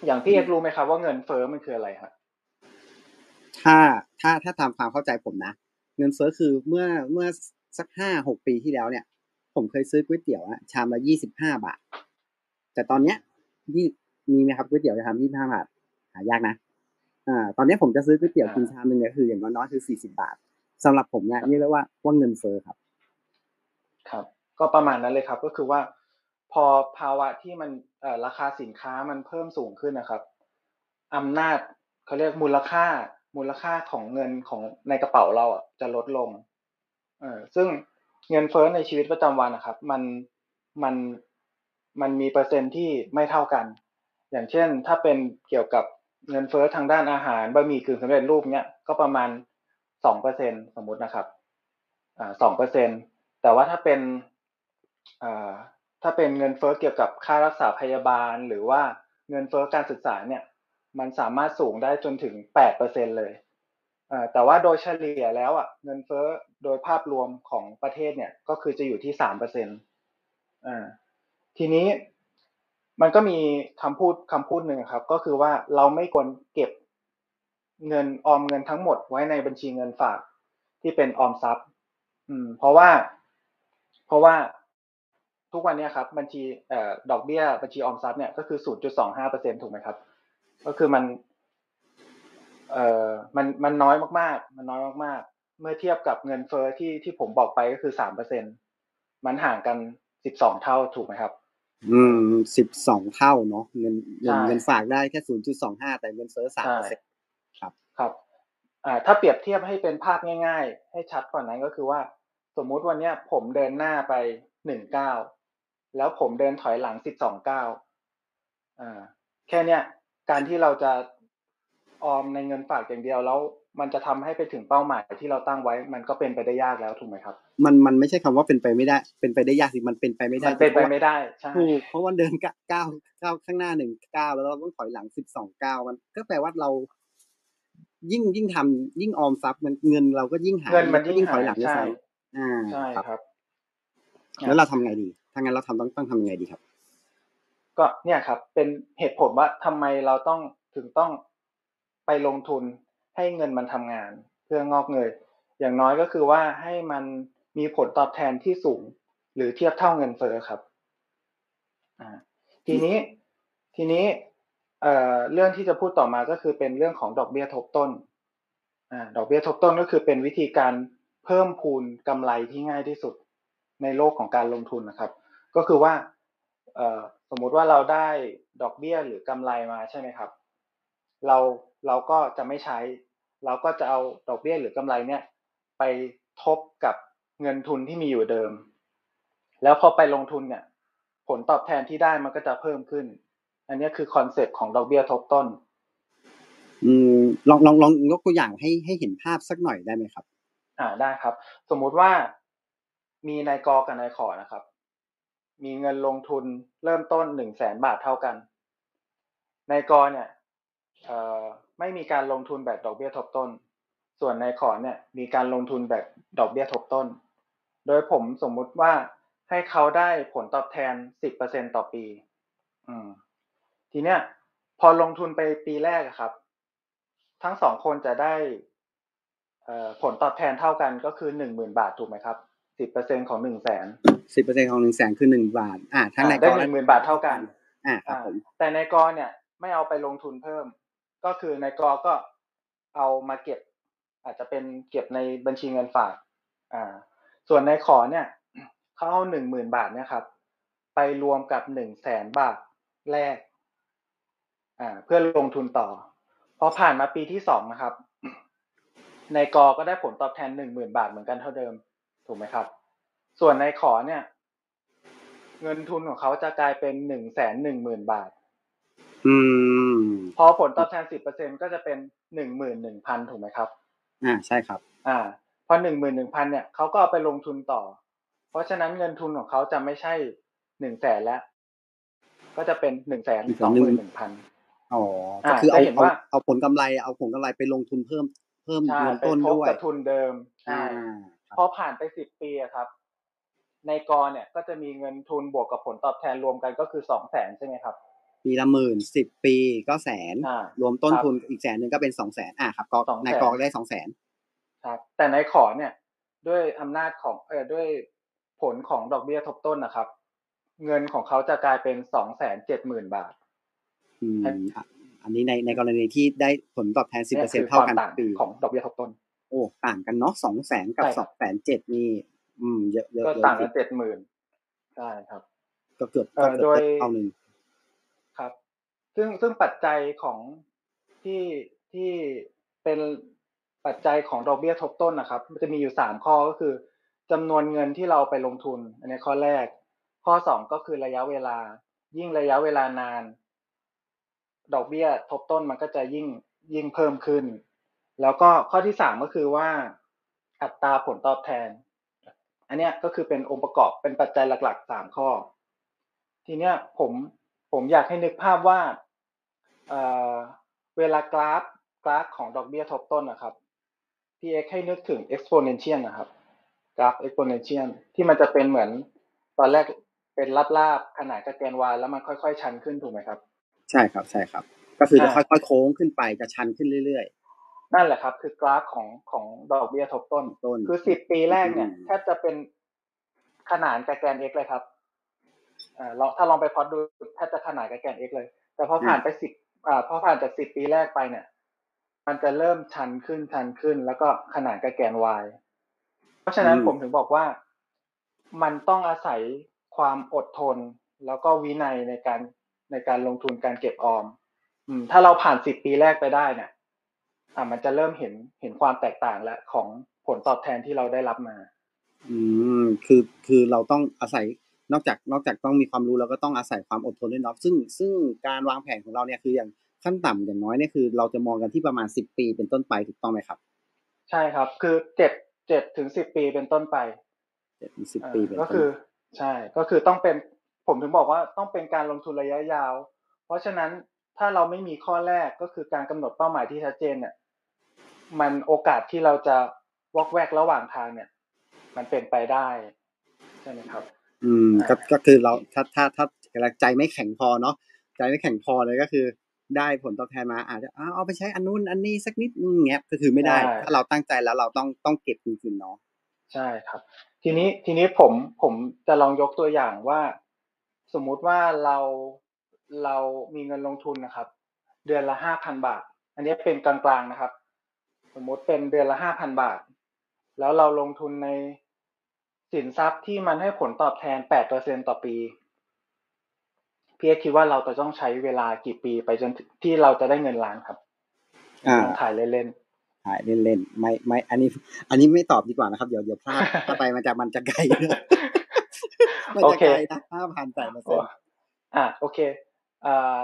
อย่างพี่เอกรู้ไหมครับว่าเงินเฟ้อมันคืออะไรครับถ้าถ้าถ้าตามความเข้าใจผมนะ เงินเฟ้อคือเมื่อเมื่อสักห้าหกปีที่แล้วเนี่ย ผมเคยซื้อก๋วยเตี๋ยวอะชามละยี่สิบห้าบาท แต่ตอนเนี้ยยี่มีไหมครับก๋วยเตี๋ยวชามยี่สิบห้าบาทหายากนะ อ่าตอนเนี้ยผมจะซื้อก๋วยเตี๋ยวกินชามหนึ่งเนี่ยคืออย่างน้อยๆคือสี่สิบาทสำหรับผมเนี่ยนี่เรียกว่าว่าเงินเฟ้อครับ ครับ ก็ประมาณนั้นเลยครับ ก็คือว่า พอภาวะที่มันเอ่อราคาสินค้ามันเพิ่มสูงขึ้นนะครับอำนาจเขาเรียกมูลค่ามูลค่าของเงินของในกระเป๋าเราอะจะลดลงเออซึ่งเงินเฟ้อในชีวิตประจำวันนะครับ มันมันมันมีเปอร์เซ็นต์ที่ไม่เท่ากัน อย่างเช่น ถ้าเป็นเกี่ยวกับ เงินเฟ้อทางด้านอาหารบะหมี่กึ่งสำเร็จรูปเนี้ยก็ประมาณสองเปอร์เซ็นสมมตินะครับอ่าสองเปอร์เซ็นแต่ว่าถ้าเป็นอ่าถ้าเป็นเงินเฟ้อเกี่ยวกับค่ารักษาพยาบาล หรือว่าเงินเฟ้อการศึกษาเนี่ย มันสามารถสูงได้จนถึงแปดเปอร์เซ็นเลยอ่าแต่ว่าโดยเฉลี่ยแล้วอะเงินเฟ้อโดยภาพรวมของประเทศเนี่ยก็คือจะอยู่ที่สามเปอร์เซ็นอ่าทีนี้ มันก็มีคำพูดคำพูดหนึ่งครับ ก็คือว่าเราไม่ควรเก็บเงินออมเงินทั้งหมดไว้ในบัญชีเงินฝากที่เป็นออมทรัพย์ อืม เพราะว่า เพราะว่าทุกวันนี้ครับบัญชีเอ่อดอกเบี้ยบัญชีออมทรัพย์เนี่ยก็คือศูนย์จุดสองห้าเปอร์เซ็นถูกไหมครับ ก็คือมัน เอ่อมันมันน้อยมากๆ มันน้อยมากๆ เมื่อเทียบกับเงินเฟ้อที่ที่ผมบอกไปก็คือสามเปอร์เซ็นมันห่างกันสิบสองเท่าถูกไหมครับ อืมสิบสองเท่าเนาะเงินเงินใช่เงินฝากได้แค่ศูนย์จุดสองห้าแต่เงินเฟ้อสามเปอร์เซ็นต์ครับครับ อ่า ถ้าเปรียบเทียบให้เป็นภาพง่าย ๆ ให้ชัดกว่านั้นก็คือว่า สมมุติวันเนี้ยผมเดินหน้าไปหนึ่งก้าวแล้วผมเดินถอยหลังสิบสองก้าวอ่า แค่เนี้ยการที่เราจะออมในเงินฝากอย่างเดียวแล้ว มันจะทำให้ไปถึงเป้าหมายที่เราตั้งไว้ มันก็เป็นไปได้ยากแล้วถูกไหมครับ มันมันไม่ใช่คำว่าเป็นไปไม่ได้ เป็นไปได้ยากสิมันเป็นไปไม่ได้มันเป็นไปไม่ได้ใช่ถูกเพราะว่าเดินก้าวก้าวก้าวข้างหน้าหนึ่งก้าวแล้วเราต้องถอยหลังสิบสองก้าวมัน ก็แปลว่าเรา ยิ่งยิ่งทำยิ่งออมทรัพย์มันเงินเราก็ยิ่งหายเงินมันก็ยิ่งถอยหลังหายด้วยใช่ซ้ำอ่าใช่ครับครับ แล้วเราทำไงดีถ้างั้นเราทำต้องต้องทำยังไงดีครับ ก็เนี่ยครับ เป็นเหตุผลว่าทำไมเราต้องถึงต้องไปลงทุน ให้เงินมันทำงานเพื่องอกเงยอย่างน้อยก็คือว่าให้มันมีผลตอบแทนที่สูง หรือเทียบเท่าเงินเฟ้อครับทีนี้ทีนี้เเรื่องที่จะพูดต่อมาก็คือเป็นเรื่องของดอกเบี้ยทบต้นอดอกเบี้ยทบต้นก็คือเป็นวิธีการเพิ่มพูนกำไรที่ง่ายที่สุดในโลกของการลงทุนนะครับ ก็คือว่าสมมุติว่าเราได้ดอกเบี้ยหรือกำไรมาใช่ไหมครับ เราเราก็จะไม่ใช้ เราก็จะเอาดอกเบี้ยหรือกำไรเนี่ยไปทบกับเงินทุนที่มีอยู่เดิม แล้วพอไปลงทุนเนี่ย ผลตอบแทนที่ได้มันก็จะเพิ่มขึ้น อันนี้คือ concept ของดอกเบี้ยทบต้นอืมลองลองลองยกตัวอย่างให้ให้เห็นภาพสักหน่อยได้ไหมครับ อ่าได้ครับ สมมุติว่ามีนายกกับนายขอนะครับ มีเงินลงทุนเริ่มต้นหนึ่งแสนบาทเท่ากันนายกเนี่ยเอ่อ ไม่มีการลงทุนแบบดอกเบี้ยทบต้น ส่วนนายขอเนี่ยมีการลงทุนแบบดอกเบี้ยทบต้น โดยผมสมมุติว่าให้เขาได้ผลตอบแทนสิบเปอร์เซ็นต่อปี อืม ทีเนี้ย พอลงทุนไปปีแรกอะครับ ทั้งสองคนจะได้เอ่อผลตอบแทนเท่ากันก็คือหนึ่งหมื่นบาทถูกไหมครับสิบเปอร์เซ็นของหนึ่งแสนสิบเปอร์เซ็นของหนึ่งแสนคือหนึ่งบาท อ่าทั้งในกได้อหและนึ่งหมื่นบาทเท่ากัน อ่าครับอ่าผมแต่ในกอเนี่ย ไม่เอาไปลงทุนเพิ่ม ก็คือในกอก็เอามาเก็บ อาจจะเป็นเก็บในบัญชีเงินฝาก อ่า ส่วนในขอเนี่ยเขาเอาหนึ่งหมื่นบาทเนี่ยครับ ไปรวมกับหนึ่งแสนบาทแรก อ่า เพื่อลงทุนต่อพอผ่านมาปีที่สองนะครับ ในกอก็ได้ผลตอบแทนหนึ่งหมื่นบาทเหมือนกันเท่าเดิม ถูกไหมครับ ส่วนในขอเนี่ย เงินทุนของเขาจะกลายเป็นหนึ่งแสนหนึ่งหมื่นบาท พอผลตอบแทนสิบเปอร์เซ็นก็จะเป็นหนึ่งหมื่นหนึ่งพันถูกไหมครับ อ่าใช่ครับ อ่า พอหนึ่งหมื่นหนึ่งพันเนี่ยเขาก็เอาไปลงทุนต่อ เพราะฉะนั้นเงินทุนของเขาจะไม่ใช่หนึ่งแสนแล้ว ก็จะเป็นหนึ่งแสนสองหมื่นหนึ่งพันอ๋ออ่าก็คือเอาจะเห็นเอาว่าเอาผลกำไรเอาผลกำไรไปลงทุนเพิ่ม เพิ่มใช่เงินไปต้นทบด้วยกับทุนเดิมใช่อ่าคพรับอผ่านไปสิบปีอะครับ ในกอเนี่ยก็จะมีเงินทุนบวกกับผลตอบแทนรวมกันก็คือสองแสนใช่ไหมครับ ปีละหมื่นสิบปีก็แสน อ่ารวมต้นครับทุนอีกแสนหนึ่งก็เป็นสองแสนอ่าครับก็200,000นายกองได้สองแสนครับแต่ในขอเนี่ยด้วยอำนาจของเออด้วยผลของดอกเบี้ยทบต้นนะครับ เงินของเขาจะกลายเป็นสองแสนเจ็ดหมื่นบาท อืมครับอะอันนี้ในในกรณีที่ได้ผลตอบแทนสิบเปอร์เซ็นคืเท่าควกันต่างปีของดอกเบี้ยทบต้น โอ้ต่างกันเนาะสองแสนกับใช่คสรัอบงแสนเจ็ดนี่ อืมเยอะเยอะก็เยอะต่างจกัรินงเจ็ดหมื่นใช่ครับ ก็เกือบเอ่ก็อเกือบโดย เท่าหนึ่งครับ ซึ่งซึ่งปัจจัยของที่ที่เป็นปัจจัยของดอกเบี้ยทบต้นนะครับ มันจะมีอยู่สามข้อก็คือจำนวนเงินที่เราไปลงทุน อันนี้ข้อแรก ข้อสองก็คือระยะเวลา ยิ่งระยะเวลานาน ดอกเบี้ยทบต้นมันก็จะยิ่งยิ่งเพิ่มขึ้น แล้วก็ข้อที่สามก็คือว่าอัตราผลตอบแทน อันนี้ก็คือเป็นองค์ประกอบเป็นปัจจัยหลักๆสามข้อ ทีเนี้ยผมผมอยากให้นึกภาพว่า เอ่อเวลากราฟกราฟของดอกเบี้ยทบต้นนะครับพี่เอ็กให้นึกถึง exponential นะครับ กราฟ exponential ที่มันจะเป็นเหมือน ตอนแรกเป็นลาบๆขนาดกระแกน y แล้วมันค่อยๆ ชันขึ้นถูกไหมครับ ใช่ครับใช่ครับ ก็คือจะอ่าค่อยๆโค้งขึ้นไปจะชันขึ้นเรื่อยนั่นแหละครับ คือกราฟของของดอกเบี้ยทบต้นต้น คือสิบปีแรกเนี่ยอืมแทบจะเป็นขนานกับแกน x เลยครับอ่าลองถ้าลองไปพอดดูแทบจะขนานกับแกน x เลย แต่พอผ่านไปสิบ อ่าพอผ่านจากสิบปีแรกไปเนี่ย มันจะเริ่มชันขึ้นชันขึ้น แล้วก็ขนานกับแกน y เพราะฉะนั้นอืมผมถึงบอกว่ามันต้องอาศัยความอดทน แล้วก็วินัยในการในการลงทุนการเก็บออม อืม ถ้าเราผ่านสิบปีแรกไปได้เนี่ยอ่ามันจะเริ่มเห็นเห็นความแตกต่างแล้วของผลตอบแทนที่เราได้รับมาๆอืมคือคือเราต้องอาศัย นอกจากนอกจากต้องมีความรู้แล้วก็ต้องอาศัยความอดทนด้วยเนาะซึ่งซึ่งการวางแผนของเราเนี่ยคืออย่างขั้นต่ำอย่างน้อยเนี่ยคือ เราจะมองกันที่ประมาณสิบปีเป็นต้นไปถูกต้องไหมครับ ใช่ครับ คือเจ็ดเจ็ดถึงสิบปีเป็นต้นไปเจ็ดถึงสิบอ่าปีเป็นก็ต้นคือ ใช่ ก็คือต้องเป็นผมถึงบอกว่าต้องเป็นการลงทุนระยะยาว เพราะฉะนั้นถ้าเราไม่มีข้อแรกก็คือการกำหนดเป้าหมายที่ชัดเจนเนี่ยมันโอกาสที่เราจะวอกแวกระหว่างทางเนี่ย มันเป็นไปได้ใช่ไหมครับ อืมก็ก็คือเราถ้าถ้าถ้าใจไม่แข็งพอเนาะใจไม่แข็งพอเลยก็คือ ได้ผลตอบแทนมาอาจจะเอาเอาไปใช้อันนู้นอันนี้สักนิดนึงเงี้ยก็คือไม่ได้ใช่ถ้าเราตั้งใจแล้วเราต้องต้องเก็บจริงๆเนาะใช่ครับ ทีนี้ทีนี้ผมผมจะลองยกตัวอย่างว่า สมมุติว่าเราเรามีเงินลงทุนนะครับ เดือนละห้าพันบาท อันนี้เป็นกลางๆนะครับ สมมุติเป็นเดือนละห้าพันบาท แล้วเราลงทุนใน สินทรัพย์ที่มันให้ผลตอบแทนแปดเปอร์เซ็นต่อปี พี่เอกคิดว่าเราจะต้องใช้เวลากี่ปีไปจนถึงที่เราจะได้เงินล้านครับอ่าลองถ่ายเล่นถ่ายเล่นๆไม่ไม่ อันนี้ อันนี้ไม่ตอบดีกว่านะครับ เดี๋ยวเดี๋ยวพลาดถ้าไปมันจะมันจะไกลมันโอจะเคไกลนะห้าพันแปดเปอร์เซ็นต์อะโอเคเอ่อ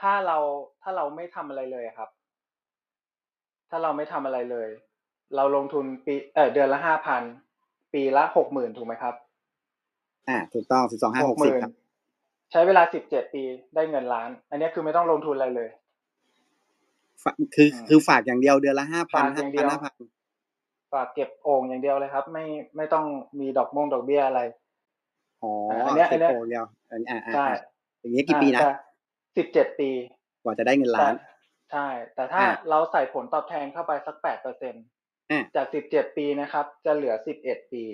ถ้าเราถ้าเราไม่ทำอะไรเลยครับ ถ้าเราไม่ทำอะไรเลย เราลงทุนปีเออเดือนละห้าพัน ปีละหกหมื่นถูกไหมครับ อ่า ถูกต้องสิบสองห้าหกสิบครับ ใช้เวลาสิบเจ็ดปีได้เงินล้าน อันนี้คือไม่ต้องลงทุนอะไรเลยฝากคืออืมคือฝากอย่างเดียวเดือนละห้าพันฝากอห้าย่างเดีพัยนวห้าพันฝากเก็บโอ่งอย่างเดียวเลยครับ ไม่ไม่ต้องมีดอกมงดอกเบี้ยอะไรอ๋ออันเนี้ยอันเนี้ยโเดียวอันนี้อ่าอ่าใช่อ่าอย่างเงี้ยกี่ปีนะอ่าสิบเจ็ดปี กว่าจะได้เงินแต่ล้าน ใช่ แต่ถ้าอ่าเราใส่ผลตอบแทนเข้าไปสักแปดเปอร์เซ็น อ่าจากสิบเจ็ดปีนะครับ จะเหลือสิบเอ็ดปี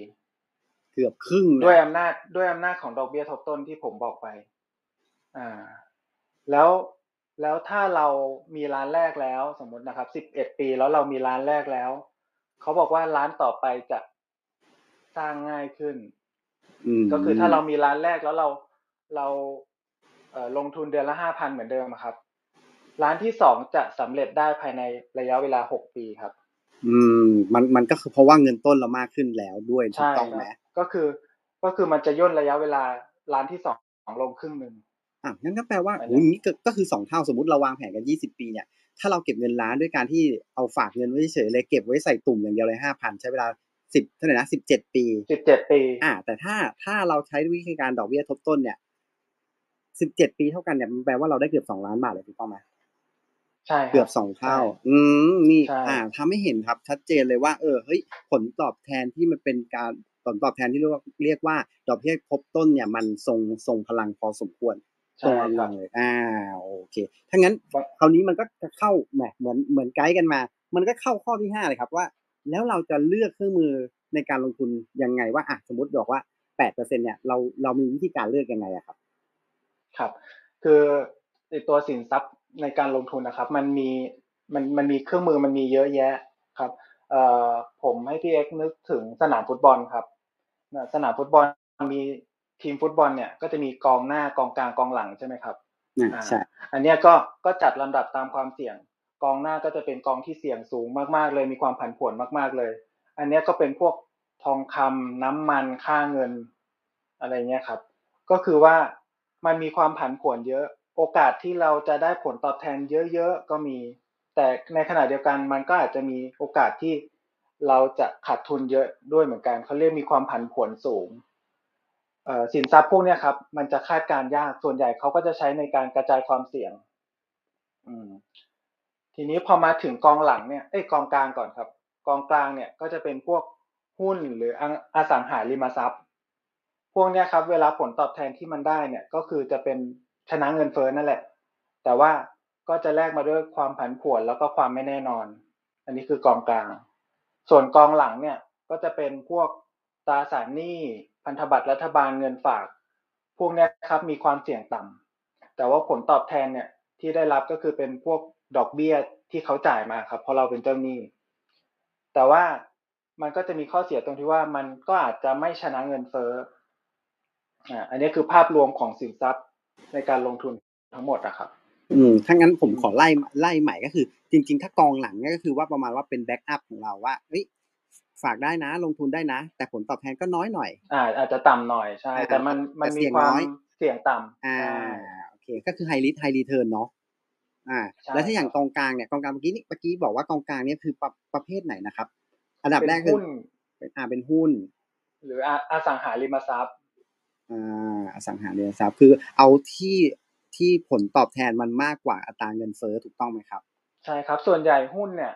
เกือบครึ่งนะด้วยอำนาจด้วยอำนาจของดอกเบี้ยทบต้นที่ผมบอกไป อ่า แล้วแล้วถ้าเรามีร้านแรกแล้ว สมมตินะครับสิบเอ็ดปีแล้วเรามีร้านแรกแล้วเขาบอกว่าร้านต่อไปจะสร้างง่ายขึ้นมก็คือถ้าเรามีร้านแรกแล้วเราเราเอ่อลงทุนเดือนละห้าพันเหมือนเดิมอะครับ ร้านที่สองจะสำเร็จได้ภายในระยะเวลาหกปีครับ อืมมันมันก็คือเพราะว่าเงินต้นเรามากขึ้นแล้วด้วยถูกใช่ต้องครัไหมบก็คือ ก็คือมันจะย่นระยะเวลาร้านที่สองลงครึ่งหนึ่งอะงั้นก็แปลว่าไปแล้วโอ้ยอย่างนี้ก็ก็คือสองเท่าสมมติเราวางแผนกันยี่สิบปีเนี่ยถ้าเราเก็บเงินล้านด้วยการที่เอาฝากเงินไว้เฉยๆเลยเก็บไว้ใส่ตุ่มอย่างเดียวเลยห้าพันใช้เวลาสิบเท่าไหร่นะสิบเจ็ดปีสิบเจ็ดปี อ่า แต่ถ้าถ้าเราใช้วิธีการดอกเบี้ยทบต้นเนี่ยสิบเจ็ดปีเท่ากันเนี่ยมันแปลว่าเราได้เกือบสองล้านบาทเลยถูกต้องไหม ใช่ครับเกือบสองเท่าใช่อืมนี่ใช่อ่าทำให้เห็นครับชัดเจนเลยว่า เออเฮ้ยผลตอบแทนที่มันเป็นการผลตอบแทนที่เรียกว่าเรียกว่า ดอกเบี้ยทบต้นเนี่ยมันทรงทรงพลังพอสมควรใช่ตรงคกำรัลับงเลยอ่าโอเคถ้างั้นครับคราวนี้มันก็จะเข้าแหมเหมือนเหมือนไกด์กันมา มันก็เข้าข้อที่ห้าเลยครับว่า แล้วเราจะเลือกเครื่องมือในการลงทุนยังไงว่าอะสมมติบอกว่าแปดเปอร์เซ็นเนี่ยเราเรามีวิธีการเลือกยังไงอะครับ ครับ คือไอตัวสินทรัพย์ ในการลงทุนนะครับ มันมีมันมันมีเครื่องมือมันมีเยอะแยะครับเอ่อผมให้พี่เอ็กซ์นึกถึงสนามฟุตบอลครับนะสนามฟุตบอลมีทีมฟุตบอลเนี่ยก็จะมีกองหน้ากองกลางกองหลังใช่ไหมครับอ่าอ่าใช่อันเนี้ยก็ก็จัดลำดับตามความเสี่ยง กองหน้าก็จะเป็นกองที่เสี่ยงสูงมากๆ เลยมีความผันผวนมาก ๆเลย อันเนี้ยก็เป็นพวกทองคำน้ำมันค่าเงินอะไรเงี้ยครับ ก็คือว่ามันมีความผันผวนเยอะ โอกาสที่เราจะได้ผลตอบแทนเยอะๆก็มี แต่ในขณะเดียวกันมันก็อาจจะมีโอกาสที่เราจะขาดทุนเยอะด้วยเหมือนกันเขาเรียกมีความผันผวนสูงอ่อสินทรัพย์พวกนี้ครับ มันจะคาดการยากส่วนใหญ่เขาก็จะใช้ในการกระจายความเสี่ยงอืมทีนี้พอมาถึงกองหลังเนี่ยเอ้ยกองกลางก่อนครับ กองกลางเนี่ยก็จะเป็นพวกหุ้นหรือออสังหาริมทรัพย์ พวกนี้ครับ เวลาผลตอบแทนที่มันได้เนี่ย ก็คือจะเป็น ชนะเงินเฟ้อนั่นแหละ แต่ว่าก็จะแลกมาด้วยความผันผวนแล้วก็ความไม่แน่นอน อันนี้คือกองกลาง ส่วนกองหลังเนี่ยก็จะเป็นพวกตราสารหนี้พันธบัตรรัฐบาลเงินฝาก พวกเนี้ยครับมีความเสี่ยงต่ำแต่ว่าผลตอบแทนเนี่ยที่ได้รับก็คือเป็นพวกดอกเบี้ยที่เขาจ่ายมาครับ เพราะเราเป็นเจ้าหนี้ แต่ว่ามันก็จะมีข้อเสียตรงที่ว่ามันก็อาจจะไม่ชนะเงินเฟ้ออ่าอันนี้คือภาพรวมของสินทรัพย์ ในการลงทุนทั้งหมดอะครับ อืมถ้างั้นผมขอไล่ไล่ใหม่ก็คือ จริง ๆ ถ้ากองหลังเนี่ยก็คือว่าประมาณว่าเป็นแบ็กอัพของเราว่าเฮ้ยฝากได้นะ ลงทุนได้นะ แต่ผลตอบแทนก็น้อยหน่อย อ่า อาจจะต่ำหน่อยใช่อ่าแต่มันมันแต่มีเสี่ยงความน้อยเสี่ยงต่ำอ่าใช่โอเค ก็คือ high risk high return เนาะอ่าใช่แล้วถ้าอย่างครับกองกลางเนี่ยกองกลางเมื่อกี้นี่เมื่อกี้บอกว่ากองกลางเนี่ยคือประประเภทไหนนะครับ อันดับเป็นแรกคือหุ้นเป็นอ่าเป็นหุ้น หรืออาอสังหาริมทรัพย์ อ่าอสังหาริมทรัพย์คือเอาที่ที่ผลตอบแทนมันมากกว่าอัตราเงินเฟ้อถูกต้องไหมครับ ใช่ครับ ส่วนใหญ่หุ้นเนี่ย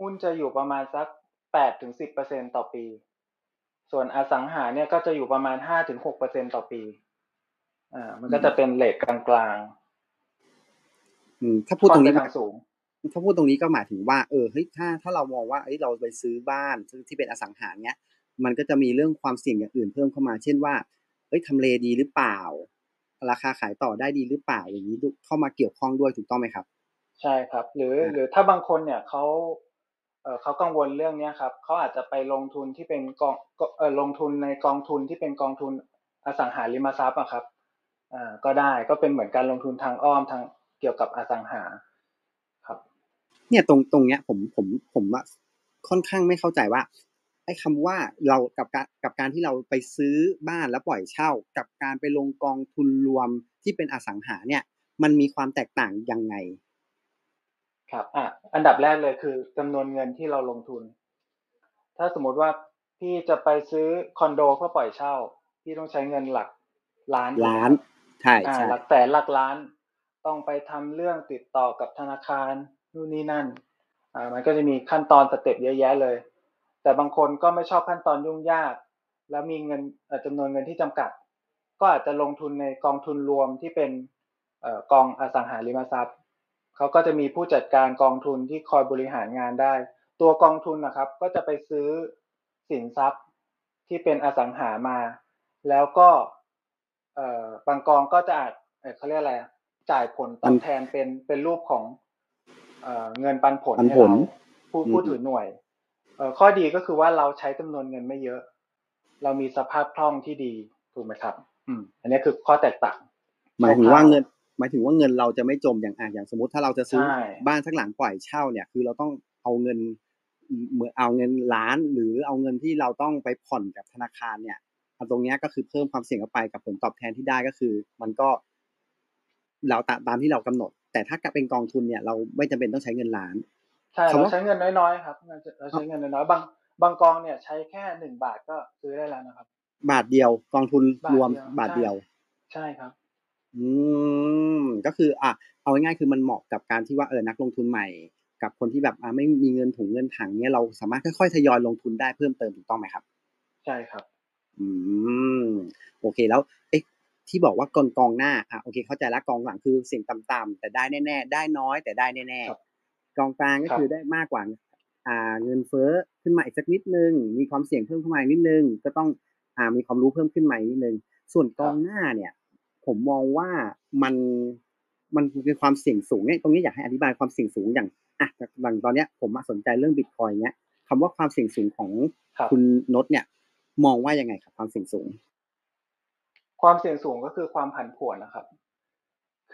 หุ้นจะอยู่ประมาณสักแปดถึงสิบเปอร์เซ็นต์ต่อปี ส่วนอสังหาเนี่ยก็จะอยู่ประมาณห้าถึงหกเปอร์เซ็นต์ต่อปีอ่ามันก็จะเป็นเลทกลางอืมถ้าๆพูดตรงนี้ค่อไปทางสูงถ้าพูดตรงนี้ก็หมายถึงว่าเออเฮ้ยถ้าถ้าเรามองว่าเอ้ยเราไปซื้อบ้านซึ่งที่เป็นอสังหาเนี้ยมันก็จะมีเรื่องความเสี่ยงอย่างอื่นเพิ่มเข้ามา เช่นว่า เอ้ยทำเลดีหรือเปล่า ราคาขายต่อได้ดีหรือเปล่าอย่างนี้เข้ามาเกี่ยวข้องด้วยถูกต้องไหมครับ ใช่ครับ หรืออ่าหรือถ้าบางคนเนี่ยเขาเออเขากังวลเรื่องเนี้ยครับเขาอาจจะไปลงทุนที่เป็นกองก็เออลงทุนในกองทุนที่เป็นกองทุนอสังหาริมทรัพย์อะครับอ่าก็ได้ก็เป็นเหมือนการลงทุนทางอ้อมทางเกี่ยวกับอสังหาครับ เนี่ยตรงตรงเนี้ยผมผมผมว่าค่อนข้างไม่เข้าใจว่า ไอ้คำว่าเรากับการกับการที่เราไปซื้อบ้านแล้วปล่อยเช่า กับการไปลงกองทุนรวมที่เป็นอสังหาเนี่ย มันมีความแตกต่างยังไง ครับอะอันดับแรกเลยคือจำนวนเงินที่เราลงทุน ถ้าสมมติว่าพี่จะไปซื้อคอนโดเพื่อปล่อยเช่า พี่ต้องใช้เงินหลักล้านล้านใช่อ่าใช่หลักแสนหลักล้าน ต้องไปทำเรื่องติดต่อกับธนาคารนู่นนี่นั่นอ่ามันก็จะมีขั้นตอนสเต็ปเยอะแยะเลย แต่บางคนก็ไม่ชอบขั้นตอนยุ่งยาก แล้วมีเงินเอ่อจำนวนเงินที่จำกัด ก็อาจจะลงทุนในกองทุนรวมที่เป็นกองอสังหาริมทรัพย์เขาก็จะมีผู้จัดการกองทุนที่คอยบริหารงานได้ ตัวกองทุนนะครับ ก็จะไปซื้อสินทรัพย์ที่เป็นอสังหามา แล้วก็บางกองก็จะอาจเขาเรียกอะไรจ่ายผลตอบแทนเป็นเป็นรูปของเงินปันผลให้เราผู้ผู้ถือหน่วย ข้อดีก็คือว่าเราใช้จำนวนเงินไม่เยอะ เรามีสภาพคล่องที่ดีถูกไหมครับ อืม อันนี้คือข้อแตกต่างหมายถึงว่าเงิน หมายถึงว่าเงินเราจะไม่จมอย่างอ่าอย่างสมมติถ้าเราจะซื้อบ้านสักหลังปล่อยเช่าเนี่ย คือเราต้องเอาเงินเหมือนเอาเงินล้าน หรือเอาเงินที่เราต้องไปผ่อนกับธนาคารเนี่ยตรงนี้ก็คือเพิ่มความเสี่ยงเข้าไปกับผลตอบแทนที่ได้ก็คือ มันก็ เราตามตามที่เรากำหนด แต่ถ้าเป็นกองทุนเนี่ย เราไม่จำเป็นต้องใช้เงินล้าน ใช่เราใช้เงินน้อยๆครับเราใช้เงินน้อยๆบางบางกองเนี่ยใช้แค่หนึ่งบาทก็ซื้อได้แล้วนะครับ บาทเดียวกองทุนรวมบาทเดียว ใช่ครับ อืมก็คืออะเอาง่ายๆคือมันเหมาะกับการที่ว่าเออนักลงทุนใหม่ กับคนที่แบบอ่าไม่มีเงินถุงเงินถังเนี่ยเราสามารถค่อยๆทยอยลงทุนได้เพิ่มเติมถูกต้องไหมครับ ใช่ครับ อืมโอเคแล้วเอ๊ะที่บอกว่ากองกองหน้าอะโอเคเข้าใจแล้วกองหลังคือเสี่ยงต่ำๆแต่ได้แน่ๆ ได้น้อยแต่ได้แน่ๆ กองกลางก็คือได้มากกว่าอ่าเงินเฟ้อขึ้นมาอีกสักนิดนึง มีความเสี่ยงเพิ่มขึ้นมานิดนึง ก็ต้องอ่ามีความรู้เพิ่มขึ้นมานิดนึง ส่วนกองหน้าเนี่ย ผมมองว่ามันมันมีความเสี่ยงสูงเนี่ยตรงนี้อยากให้อธิบายความเสี่ยงสูงอย่างอะอย่างตอนเนี้ยผมมาสนใจเรื่องบิตคอยเนี้ยคำว่าความเสี่ยงสูงของคุณนศเนี่ย มองว่ายังไงครับ ความเสี่ยงสูง ความเสี่ยงสูงก็คือความผันผวนนะครับ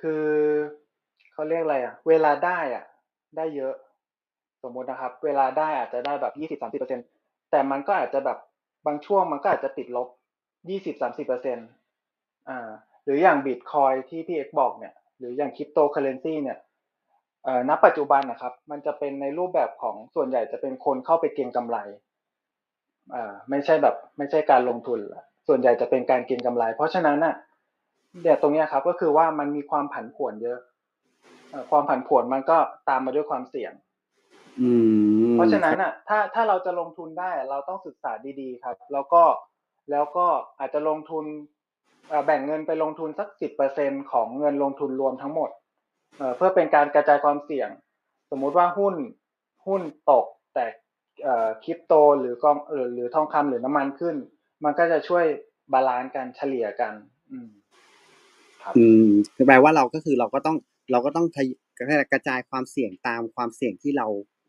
คือเขาเรียกอะไรอะ เวลาได้อะ ได้เยอะ สมมตินะครับ เวลาได้อาจจะได้แบบยี่สิบสามสิบเปอร์เซ็นแต่มันก็อาจจะแบบบางช่วงมันก็อาจจะติดลบยี่สิบสามสิบเปอร์เซ็นตอ่าหรืออย่างบิตคอยที่พี่เอกบอกเนี่ย หรืออย่างคริปโตเคอเรนซีเนี่ยเอ่อณปัจจุบันนะครับ มันจะเป็นในรูปแบบของส่วนใหญ่จะเป็นคนเข้าไปเก็งกำไรอ่าไม่ใช่แบบ ไม่ใช่การลงทุนละส่วนใหญ่จะเป็นการเก็งกำไร เพราะฉะนั้นน่ะเดี๋ยวตรงนี้ครับก็คือว่ามันมีความผันผวนเยอะ ความผันผวนมันก็ตามมาด้วยความเสี่ยงเพราะฉะนั้นอะ ถ้าถ้าเราจะลงทุนได้ เราต้องศึกษาดีๆครับ แล้วก็แล้วก็อาจจะลงทุนแบ่งเงินไปลงทุนสักสิบเปอร์เซ็นต์ของเงินลงทุนรวมทั้งหมดเพื่อเป็นการกระจายความเสี่ยง สมมุติว่าหุ้นหุ้นตกแต่คริปโตหรือกองหรือทองคำหรือน้ำมันขึ้น มันก็จะช่วย balance กันเฉลี่ยกัน อืมครับอืมแปลว่าเราก็คือเราก็ต้อง เราก็ต้องกระจายความเสี่ยงตามความเสี่ยงที่เรา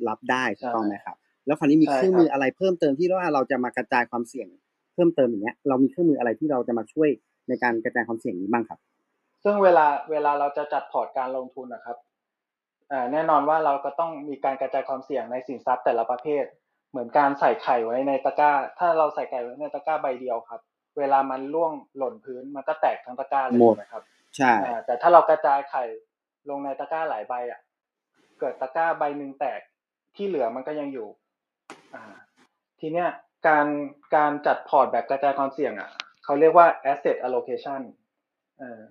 รับได้ถูกต้องไหมครับ แล้วคราวนี้มีเครื่องมืออะไรเพิ่มเติมที่ว่าเราจะมากระจายความเสี่ยงเพิ่มเติมอย่างเงี้ยเรามีเครื่องมืออะไรที่เราจะมาช่วยในการกระจายความเสี่ยงนี้บ้างครับ ซึ่งเวลาเวลาเราจะจัดพอร์ตการลงทุนนะครับแน่นอนว่าเราก็ต้องมีการกระจายความเสี่ยงในสินทรัพย์แต่ละประเภท เหมือนการใส่ไข่ไว้ในตะกร้า ถ้าเราใส่ไข่ไว้ในตะกร้าใบเดียวครับ เวลามันล่วงหล่นพื้นมันก็แตกทั้งตะกร้าเลยนะครับ ใช่แต่ถ้าเรากระจายไข่ ลงในตะกร้าหลายใบอะ เกิดตะกร้าใบหนึ่งแตกที่เหลือมันก็ยังอยู่ อ่า ทีเนี้ยการการจัดพอร์ตแบบกระจายความเสี่ยงอะเขาเรียกว่า asset allocation เออ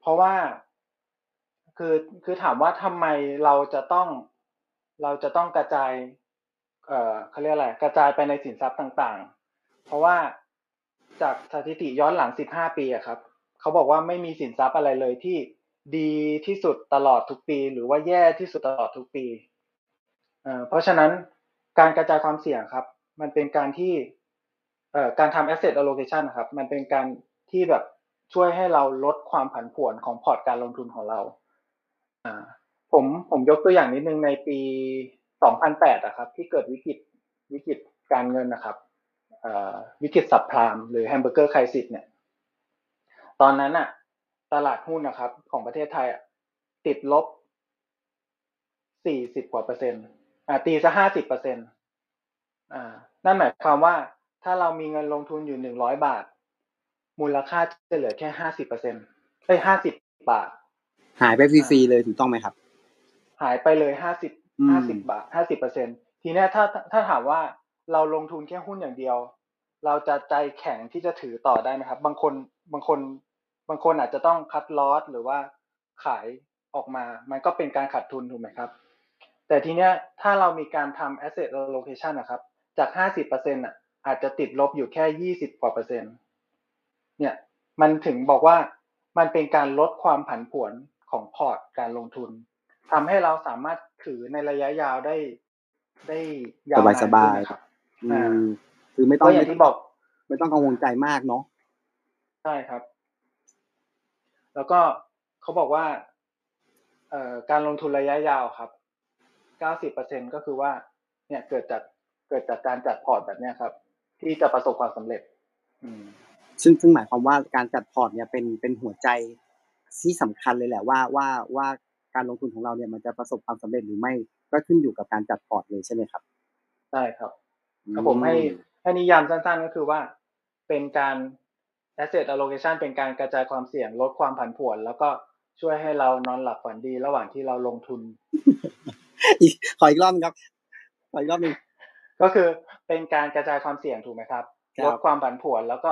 เพราะว่าคือคือถามว่าทำไมเราจะต้องเราจะต้องกระจาย เอ่อเขาเรียกอะไร กระจายไปในสินทรัพย์ต่างๆ เพราะว่าจากสถิติย้อนหลัง 15 ปีอะครับ เขาบอกว่าไม่มีสินทรัพย์อะไรเลยที่ ดีที่สุดตลอดทุกปี หรือว่าแย่ที่สุดตลอดทุกปีเพราะฉะนั้นการกระจายความเสี่ยงครับ มันเป็นการที่การทำ asset allocation ครับ มันเป็นการที่แบบช่วยให้เราลดความผันผวนของพอร์ตการลงทุนของเราผมผมยกตัวอย่างนิดนึงในปี 2008อะครับ ที่เกิดวิกฤตวิกฤตการเงินนะครับวิกฤต subprime หรือ hamburger crisis เนี่ย ตอนนั้นอะ ตลาดหุ้นนะครับ ของประเทศไทยอะติดลบสี่สิบกว่าเปอร์เซ็นต์อ่าตีซะห้าสิบเปอร์เซ็นต์อ่า นั่นหมายความว่าถ้าเรามีเงินลงทุนอยู่หนึ่งร้อยบาท มูลค่าจะเหลือแค่ห้าสิบเปอร์เซ็นต์ไอ้ห้าสิบบาท หายไปฟรีๆเลยถูกต้องไหมครับ หายไปเลยห้าสิบห้าสิบบาทห้าสิบเปอร์เซ็นทีนี้ถ้าถ้าถามว่าเราลงทุนแค่หุ้นอย่างเดียว เราจะใจแข็งที่จะถือต่อได้ไหมครับ บางคนบางคน บางคนอาจจะต้องคัดลอสหรือว่าขายออกมา มันก็เป็นการขาดทุนถูกไหมครับ แต่ทีเนี้ยถ้าเรามีการทำ asset allocation นะครับ จากห้าสิบเปอร์เซ็นต์อะอาจจะติดลบอยู่แค่ยี่สิบกว่าเปอร์เซ็นต์เนี่ยมันถึงบอกว่ามันเป็นการลดความผันผวนของพอร์ตการลงทุนทำให้เราสามารถถือในระยะยาวได้ ได้ยาวนานสบายขึ้นนะครับอือ่ามคือไม่ต้องก็อย่างที่บอก ไม่ต้องกังวลใจมากเนาะใช่ครับ แล้วก็เขาบอกว่าเอ่อการลงทุนระยะยาวครับ 90%ก็คือว่า เนี่ยเกิดจากเกิดจากการจัดพอร์ตแบบเนี้ยครับ ที่จะประสบความสำเร็จอืมซึ่งซึ่งหมายความว่าการจัดพอร์ตเนี่ยเป็นเป็นหัวใจที่สำคัญเลยแหละว่าว่าว่าการลงทุนของเราเนี่ยมันจะประสบความสำเร็จหรือไม่ก็ขึ้นอยู่กับการจัดพอร์ตเลยใช่ไหมครับใช่ครับครับผมให้ให้นิยามสั้นๆก็คือว่า เป็นการ asset allocation เป็นการกระจายความเสี่ยงลดความผันผวน แล้วก็ช่วยให้เรานอนหลับฝันดีระหว่างที่เราลงทุน อีกขออีกรอบนึงครับ ขออีกรอบนึงก็คือเป็นการกระจายความเสี่ยงถูกไหมครับครับลดความผันผวนแล้วก็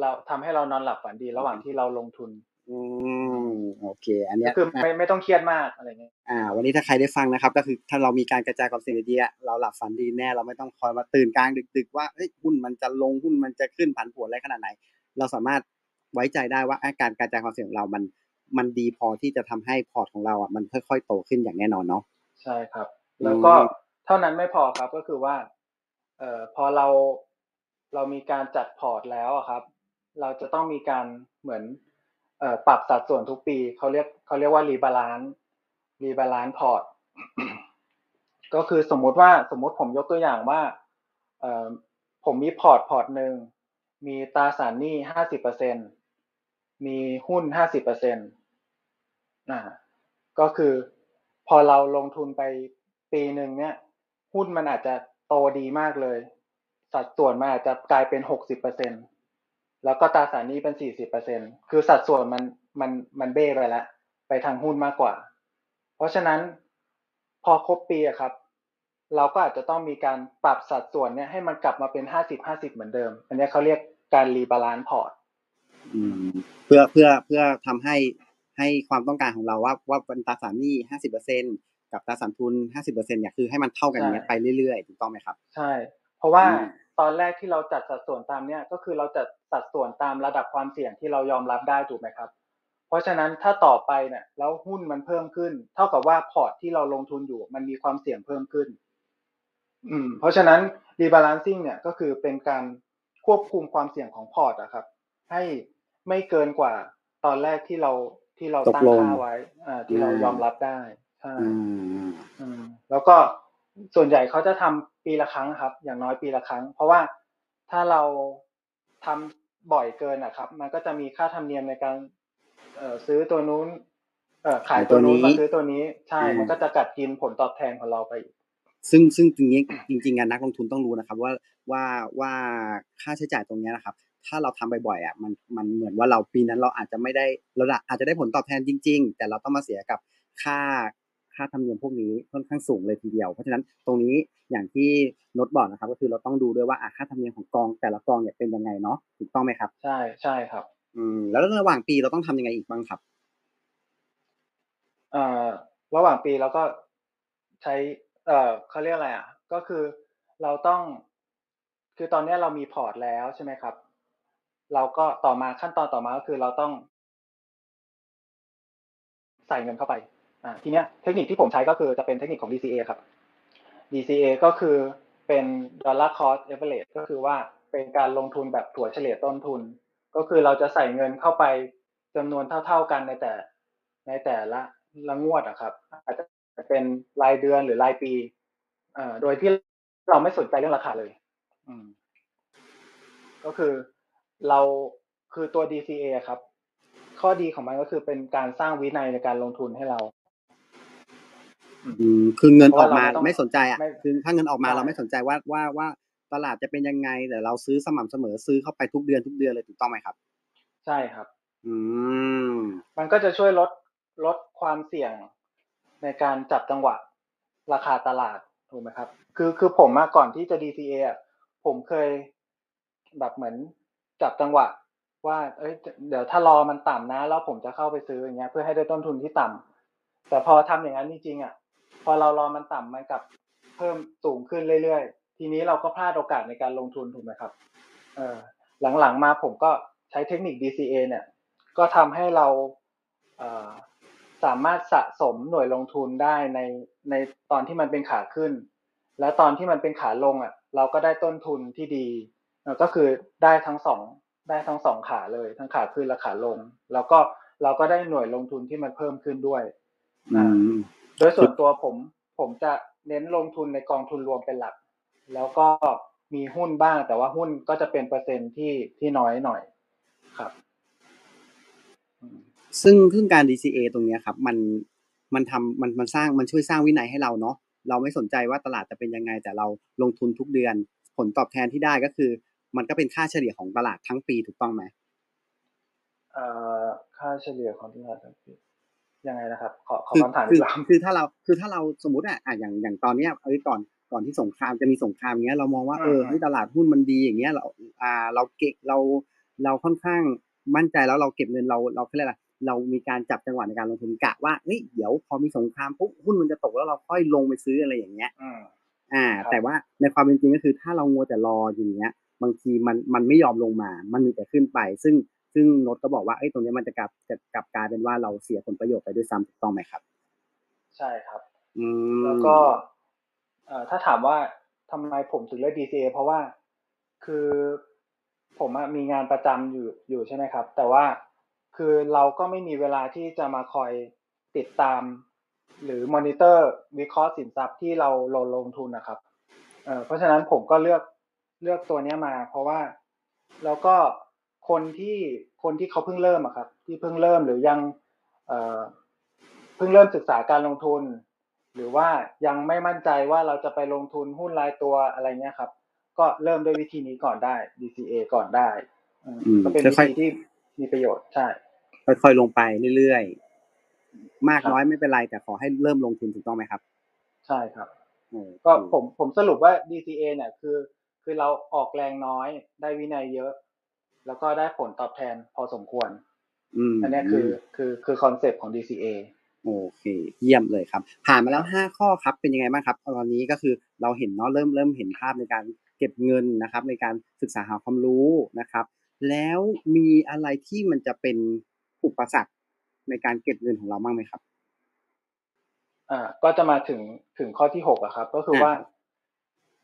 เราทำให้เรานอนหลับฝันดีระหว่างที่เราลงทุน อืมโอเค อันเนี้ก็ยคือไม่ไม่ต้องเครียดมากอะไรเงี้ยอ่า วันนี้ถ้าใครได้ฟังนะครับ ก็คือถ้าเรามีการกระจายความเสี่ยงดีๆอะเราหลับฝันดีแน่เราไม่ต้องคอยมาตื่นกลางดึก ๆ ว่าเฮ้ยหุ้นมันจะลงหุ้นมันจะขึ้นผันผวนอะไรขนาดไหน เราสามารถไว้ใจได้ว่าอะการกระจายความเสี่ยงของเรามันมันดีพอที่จะทำให้พอร์ตของเราอะมันค่อยๆโตขึ้นอย่างแน่นอนเนาะใช่ครับอืมแล้วก็เท่านั้นไม่พอครับก็คือว่าเอ่อพอเราเรามีการจัดพอร์ตแล้วอะครับ เราจะต้องมีการเหมือนเอ่อปรับสัดส่วนทุกปีเขาเรียกเขาเรียกว่า rebalance rebalance พอร์ตก็คือสมมุติว่าสมมุติผมยกตัวอย่างว่าเอ่อผมมีพอร์ตพอร์ตหนึ่ง มีตราสารหนี้ห้าสิบเปอร์เซ็นมีหุ้นห้าสิบเปอร์เซ็นอ่าก็คือพอเราลงทุนไปปีหนึ่งเนี่ย หุ้นมันอาจจะโตดีมากเลย สัดส่วนมันอาจจะกลายเป็นหกสิบเปอร์เซ็นแล้วก็ตราสารหนี้เป็นสี่สิบเปอร์เซ็นคือสัดส่วนมันมันมันเบ้ไปแล้วไปทางหุ้นมากกว่า เพราะฉะนั้นพอครบปีอะครับ เราก็อาจจะต้องมีการปรับสัดส่วนเนี่ยให้มันกลับมาเป็นห้าสิบห้าสิบเหมือนเดิม อันนี้เขาเรียกการ rebalance พอร์ตอืมเพื่อเพื่อเพื่อทำให้ให้ความต้องการของเราว่าว่าเป็นตราสารหนี้ห้าสิบเปอร์เซ็นต์กับตราสารทุนห้าสิบเปอร์เซ็นต์เนี่ยคือให้มันเท่ากันอย่างเงี้ยไปเรื่อยๆถูกต้องไหมครับ ใช่ เพราะว่าอืมตอนแรกที่เราจัดสัดส่วนตามเนี่ยก็คือเราจัดสัดส่วนตามระดับความเสี่ยงที่เรายอมรับได้ถูกไหมครับ เพราะฉะนั้นถ้าต่อไปเนี่ยแล้วหุ้นมันเพิ่มขึ้น เท่ากับว่าพอร์ตที่เราลงทุนอยู่มันมีความเสี่ยงเพิ่มขึ้น อืมเพราะฉะนั้น rebalancing เนี่ยก็คือเป็นการควบคุมความเสี่ยงของพอร์ตอะครับ ให้ไม่เกินกว่าตอนแรกที่เราที่เราตั้งตกลงค่าไว้ อ่า ที่เราอืมยอมรับได้ใช่อืมอืมแล้วก็ส่วนใหญ่เขาจะทำปีละครั้งครับ อย่างน้อยปีละครั้ง เพราะว่าถ้าเราทำบ่อยเกินนะครับ มันก็จะมีค่าธรรมเนียมในการ เอ่อซื้อตัวนู้น เอ่อขายตัวนู้นขายตัวนี้มาซื้อตัวนี้ ใช่อืมมันก็จะกัดกินผลตอบแทนของเราไปอีก ซึ่งซึ่งจริงๆจริงๆงานนักลงทุนต้องรู้นะครับว่าว่าว่าค่าใช้จ่ายตรงเนี้ยนะครับ ถ้าเราทำบ่อยๆอะมันมันเหมือนว่าเราปีนั้นเราอาจจะไม่ได้เราอาจจะได้ผลตอบแทนจริง ๆ แต่เราต้องมาเสียกับค่าค่าธรรมเนียมพวกนี้ค่อนข้างสูงเลยทีเดียว เพราะฉะนั้นตรงนี้อย่างที่โนตบอกนะครับ ก็คือเราต้องดูด้วยว่าอะค่าธรรมเนียมของกองแต่ละกองเนี่ยเป็นยังไงเนาะถูกต้องไหมครับ ใช่ใช่ครับ อืมแล้วระหว่างปีเราต้องทำยังไงอีกบ้างครับเอ่อระหว่างปีเราก็ใช้ เออเขาเรียกอะไรอะ ก็คือเราต้อง คือตอนนี้เรามีพอร์ตแล้วใช่ไหมครับ เราก็ต่อมาขั้นตอนต่อมาก็คือเราต้อง ใส่เงินเข้าไป อ่า ทีเนี้ยเทคนิคที่ผมใช้ก็คือจะเป็นเทคนิคของ DCA ครับ DCA ก็คือเป็น dollar cost average ก็คือว่าเป็นการลงทุนแบบถั่วเฉลี่ยต้นทุน ก็คือเราจะใส่เงินเข้าไปจำนวนเท่า ๆกันในแต่ ในแต่ละละงวดอะครับ อาจจะ เป็นรายเดือนหรือรายปีเอ่อโดยที่เราไม่สนใจเรื่องราคาเลย อืม ก็คือเราคือตัว DCA อะครับ ข้อดีของมันก็คือเป็นการสร้างวินัยในการลงทุนให้เราอืมคือเงินออกมาเพราะว่าเราไม่ต้องไม่สนใจอะไม่คือถ้าเงินออกมาใช่เราไม่สนใจว่าว่าว่าตลาดจะเป็นยังไง แต่เราซื้อสม่ำเสมอซื้อเข้าไปทุกเดือนทุกเดือนเลยถูกต้องไหมครับ ใช่ครับ อืม มันก็จะช่วยลดลดความเสี่ยง ในการจับจังหวะราคาตลาดถูกไหมครับ คือคือผมมาก่อนที่จะ DCA อะผมเคยแบบเหมือนจับจังหวะ ว่าเอ้ยเดี๋ยวถ้ารอมันต่ำนะ แล้วผมจะเข้าไปซื้ออย่างเงี้ย เพื่อให้ได้ต้นทุนที่ต่ำแต่พอทำอย่างนั้นจริงๆอะ พอเรารอมันต่ำมันกลับเพิ่มสูงขึ้นเรื่อยๆ ทีนี้เราก็พลาดโอกาสในการลงทุนถูกไหมครับ เออหลังๆมาผมก็ใช้เทคนิค DCA เนี่ย ก็ทำให้เราเสามารถสะสมหน่วยลงทุนได้ในในตอนที่มันเป็นขาขึ้น แล้วตอนที่มันเป็นขาลงอะ เราก็ได้ต้นทุนที่ดี ก็คือได้ทั้งสองได้ทั้งสองขาเลย ทั้งขาขึ้นและขาลง แล้วก็เราก็ได้หน่วยลงทุนที่มันเพิ่มขึ้นด้วยโดยส่วนตัวผมผมจะเน้นลงทุนในกองทุนรวมเป็นหลัก แล้วก็มีหุ้นบ้าง แต่ว่าหุ้นก็จะเป็นเปอร์เซ็นที่ที่น้อยหน่อยครับ ซึ่งซึ่งการ DCA ตรงนี้ครับมันมันทำมันมันสร้างมันช่วยสร้างวินัยให้เราเนาะเราไม่สนใจว่าตลาดจะเป็นยังไง แต่เราลงทุนทุกเดือน ผลตอบแทนที่ได้ก็คือ มันก็เป็นค่าเฉลี่ยของตลาดทั้งปีถูกต้องไหมเอ่อค่าเฉลี่ยของตลาดทั้งปียังไงนะครับ ขอขอคำถามอีกครั้งคือถ้าเราคือถ้าเราสมมติอะอย่างอย่างตอนเนี้ยเอ้ยก่อนก่อนที่สงครามจะมีสงครามเงี้ยเรามองว่าเออที่ตลาดหุ้นมันดีอย่างเงี้ยเราอ่าเราเก็บเราเราค่อนข้างมั่นใจแล้วเราเก็บเงินเราเราเรียกอะไร เรามีการจับจังหวะในการลงทุนกะว่าเฮ้ยเดี๋ยวพอมีสงครามปุ๊บหุ้นมันจะตกแล้วเราค่อยลงไปซื้ออะไรอย่างเงี้ยอ่า แต่ว่าในความเป็นจริงก็คือถ้าเรางัวแต่รออย่างเงี้ย บางทีมันมันไม่ยอมลงมา มันมีแต่ขึ้นไป ซึ่งซึ่งโนตก็บอกว่าไอ้ตรงนี้มันจะกลับจะกลับกลายเป็นว่าเราเสียผลประโยชน์ไปด้วยซ้ำถูกต้องไหมครับ ใช่ครับ อืมแล้วก็เอ่อถ้าถามว่าทำไมผมถึงเลือก DCA เพราะว่าคือผมมีงานประจำอยู่อยู่ใช่ไหมครับ แต่ว่า คือเราก็ไม่มีเวลาที่จะมาคอยติดตาม หรือมอนิเตอร์วิเคราะห์สินทรัพย์ที่เราลงลงทุนนะครับเเพราะฉะนั้นผมก็เลือกเลือกตัวนี้มา เพราะว่าแล้วก็คนที่คนที่เขาเพิ่งเริ่มอะครับ ที่เพิ่งเริ่มหรือยังเเพิ่งเริ่มศึกษาการลงทุน หรือว่ายังไม่มั่นใจว่าเราจะไปลงทุนหุ้นรายตัวอะไรเงี้ยครับ ก็เริ่มด้วยวิธีนี้ก่อนได้ DCA ก่อนได้ก็เป็นวิธีที่มีประโยชน์ใช่ ค่อยๆลงไปเรื่อยๆ มากน้อยไม่เป็นไรแต่ขอให้เริ่มลงทุนถูกต้องไหมครับ ใช่ครับก็ผมผมสรุปว่า DCA เนี่ยคือ คือเราออกแรงน้อย ได้วินัยเยอะ แล้วก็ได้ผลตอบแทนพอสมควรอันนี้คือคือคือคอนเซปต์ของ DCA โอเค เยี่ยมเลยครับ ผ่านมาแล้วห้าข้อครับเป็นยังไงบ้างครับ ตอนนี้ก็คือเราเห็นเนาะเริ่มเริ่มเห็นภาพในการเก็บเงินนะครับ ในการศึกษาหาความรู้นะครับ แล้วมีอะไรที่มันจะเป็น อุปสรรคในการเก็บเงินของเราบ้างไหมครับอ่าก็จะมาถึงถึงข้อที่หกอะครับ ก็คือว่า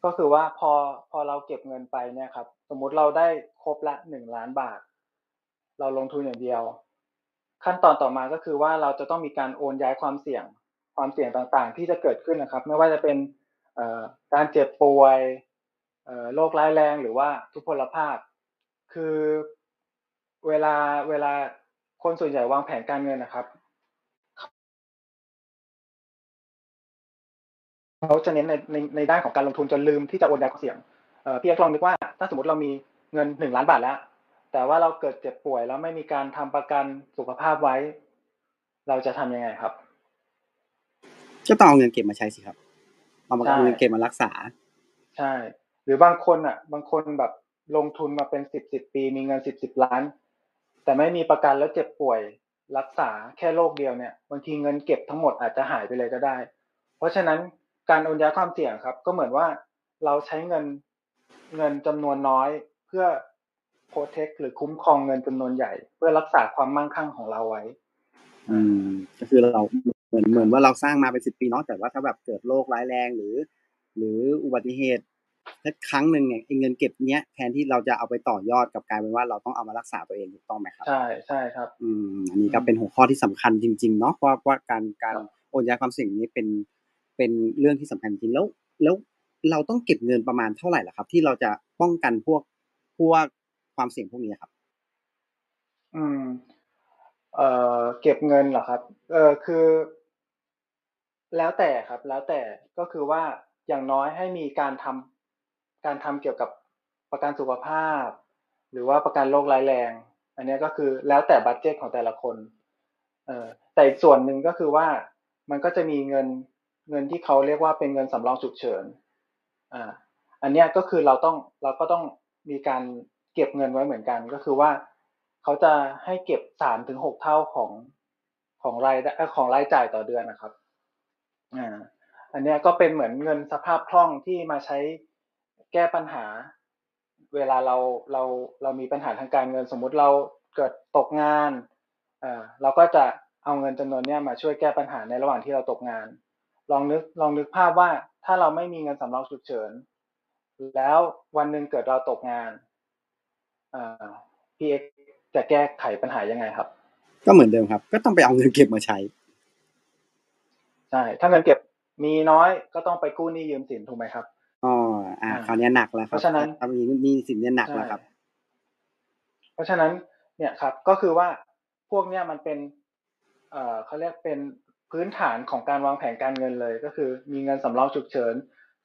ก็คือว่าพอพอเราเก็บเงินไปเนี่ยครับ สมมุติเราได้ครบละหนึ่งล้านบาท เราลงทุนอย่างเดียว ขั้นตอนต่อมาก็คือว่าเราจะต้องมีการโอนย้ายความเสี่ยง ความเสี่ยงต่างๆ ที่จะเกิดขึ้นนะครับ ไม่ว่าจะเป็นการเจ็บป่วยโรคร้ายแรงหรือว่าทุพพลภาพ คือเวลาเวลา คนส่วนใหญ่วางแผนการเงินนะครับ เขาจะเน้นในในในด้านของการลงทุนจนลืมที่จะโอนย้ายความเสี่ยงเออพี่เอกลองนึกว่าถ้าสมมติเรามีเงินหนึ่งล้านบาทแล้ว แต่ว่าเราเกิดเจ็บป่วยแล้วไม่มีการทำประกันสุขภาพไว้ เราจะทํำยังไงครับก็ต้องเอาเงินเก็บมาใช้สิครับเอามาเงินเก็บมารักษา ใช่ หรือบางคนอะ บางคนแบบลงทุนมาเป็นสิบสิบปี มีเงินสิบสิบล้าน แต่ไม่มีประกันแล้วเจ็บป่วย รักษาแค่โรคเดียวเนี่ยบางทีเงินเก็บทั้งหมดอาจจะหายไปเลยก็ได้ เพราะฉะนั้นการโอนย้ายความเสี่ยงครับ ก็เหมือนว่าเราใช้เงินเงินจำนวนน้อยเพื่อโปรเทคหรือคุ้มครองเงินจำนวนใหญ่ เพื่อรักษาความมั่งคั่งของเราไว้ อืม ก็คือเราเหมือนเหมือนว่าเราสร้างมาเป็นสิบปีเนาะแต่ว่าถ้าแบบเกิดโรคร้ายแรงหรือ หรืออุบัติเหตุ ถ้าครั้งหนึ่งเนี่ยเงินเก็บเนี้ยแทนที่เราจะเอาไปต่อยอดกับกลายเป็นว่าเราต้องเอามารักษาตัวเองถูกต้องไหมครับ ใช่ใช่ครับ อืมอันนี้ก็เป็นหัวข้อที่สำคัญจริง ๆ เนาะว่าว่าการการโอนย้ายความเสี่ยงนี้เป็นเป็นเรื่องที่สำคัญจริงแล้วแล้วเราต้องเก็บเงินประมาณเท่าไหร่ล่ะครับ ที่เราจะป้องกันพวกพวกความเสี่ยงพวกนี้ครับ อืม เอ่อเก็บเงินเหรอครับ เออคือ แล้วแต่ครับ แล้วแต่ก็คือว่าอย่างน้อยให้มีการทำ การทำเกี่ยวกับประกันสุขภาพ หรือว่าประกันโรคร้ายแรง อันนี้ก็คือแล้วแต่บัตเจตของแต่ละคนเออแต่อีกส่วนหนึ่งก็คือว่ามันก็จะมีเงินเงินที่เขาเรียกว่าเป็นเงินสำรองฉุกเฉินอ่าอันนี้ก็คือเราต้องเราก็ต้องมีการเก็บเงินไว้เหมือนกัน ก็คือว่าเขาจะให้เก็บสามถึงหกเท่าของของรายของรายจ่ายต่อเดือนนะครับอ่าอันนี้ก็เป็นเหมือนเงินสภาพคล่องที่มาใช้ แก้ปัญหา เวลาเราเราเรามีปัญหาทางการเงิน สมมุติเราเกิดตกงานเออเราก็จะเอาเงินจำนวนเนี้ยมาช่วยแก้ปัญหาในระหว่างที่เราตกงาน ลองนึกลองนึกภาพว่าถ้าเราไม่มีเงินสำรองฉุกเฉิน แล้ววันหนึ่งเกิดเราตกงานอ่าพี่เอ็กจะแก้ไขปัญหายังไงครับ ก็เหมือนเดิมครับ ก็ต้องไปเอาเงินเก็บมาใช้ใช่ถ้าเงินเก็บมีน้อยก็ต้องไปกู้หนี้ยืมสินถูกไหมครับ อ๋ออ่าอ่าคราวนี้หนักแล้วครับเพราะฉะนั้นถ้ามีมีสินเนี่ยหนักแล้วครับใช่เพราะฉะนั้นเนี่ยครับ ก็คือว่าพวกเนี้ยมันเป็น เอ่อเขาเรียกเป็นพื้นฐานของการวางแผนการเงินเลย ก็คือ มีเงินสำรองฉุกเฉิน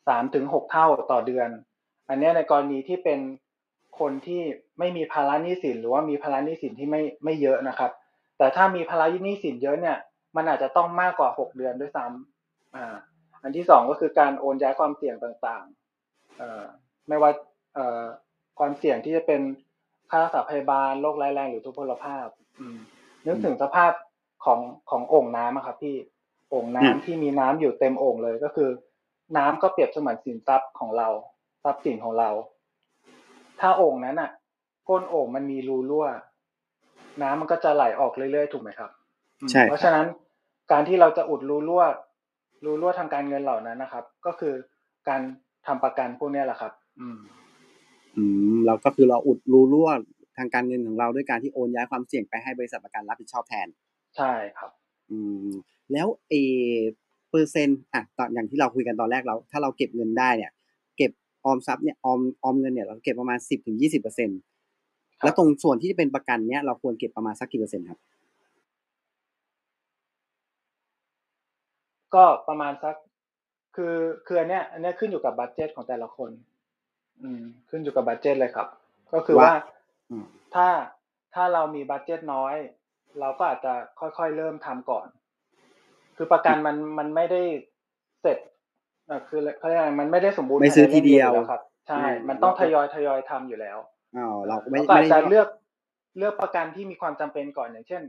สามถึงหกเท่าต่อเดือน อันเนี้ยในกรณีที่เป็นคนที่ไม่มีภาระหนี้สิน หรือว่ามีภาระหนี้สินที่ไม่ไม่เยอะนะครับ แต่ถ้ามีภาระหนี้สินเยอะเนี่ย มันอาจจะต้องมากกว่าหกเดือนด้วยซ้ำอ่าอันที่สองก็คือการโอนย้ายความเสี่ยงต่างๆเอ่อ ไม่ว่าเอ่อความเสี่ยงที่จะเป็นค่ารักษาพยาบาลโรคร้ายแรงหรือทุพพลภาพอืมนึกถึงสภาพของของโอ่งน้ำอะครับพี่โอ่งน้ำอืมที่มีน้ำอยู่เต็มโอ่งเลยก็คือ น้ำก็เปรียบเสมือนสินทรัพย์ของเราทรัพย์สินของเรา ถ้าโอ่งนั้นอะก้นโอ่งมันมีรูรั่ว น้ำมันก็จะไหลออกเรื่อยๆถูกไหมครับอืมใช่เพราะฉะนั้นการที่เราจะอุดรูรั่วรูรั่วทางการเงินเหล่านั้นนะครับ ก็คือการ ทำประกันพวกเนี้ยแหละครับ อืม อืมเราก็คือเราอุดรูรั่วทางการเงินของเราด้วยการที่โอนย้ายความเสี่ยงไปให้บริษัทประกันรับผิดชอบแทน ใช่ครับ อืม แล้วเอเปอร์เซ็นต์อะตอนอย่างที่เราคุยกันตอนแรกเรา ถ้าเราเก็บเงินได้เนี่ย เก็บออมทรัพย์เนี่ยออมออมเงินเนี่ยเราเก็บประมาณสิบถึงยี่สิบเปอร์เซ็นต์ครับแล้วตรงส่วนที่เป็นประกันเนี่ยเราควรเก็บประมาณสักกี่เปอร์เซ็นต์ครับ ก็ประมาณสัก คือคืออันเนี้ยอันเนี้ยขึ้นอยู่กับบัตเจตของแต่ละคน อืม ขึ้นอยู่กับบัตเจตเลยครับ ก็คือว่าว่าอืมถ้าถ้าเรามีบัตเจตน้อย เราก็อาจจะค่อยๆเริ่มทำก่อน คือประกันมันมันไม่ได้เสร็จเอ่อคือเขาเรียกอะไรมันไม่ได้สมบูรณ์ไม่ซื้อภาในทีเดียวล่มอแล้ครับ ใช่อืมมันต้องทยอยทยอยทำอยู่แล้วอ๋อเราก็ไม่แล้วก็ไม่อาจได้จะเลือกเลือกประกันที่มีความจำเป็นก่อนอย่างเช่น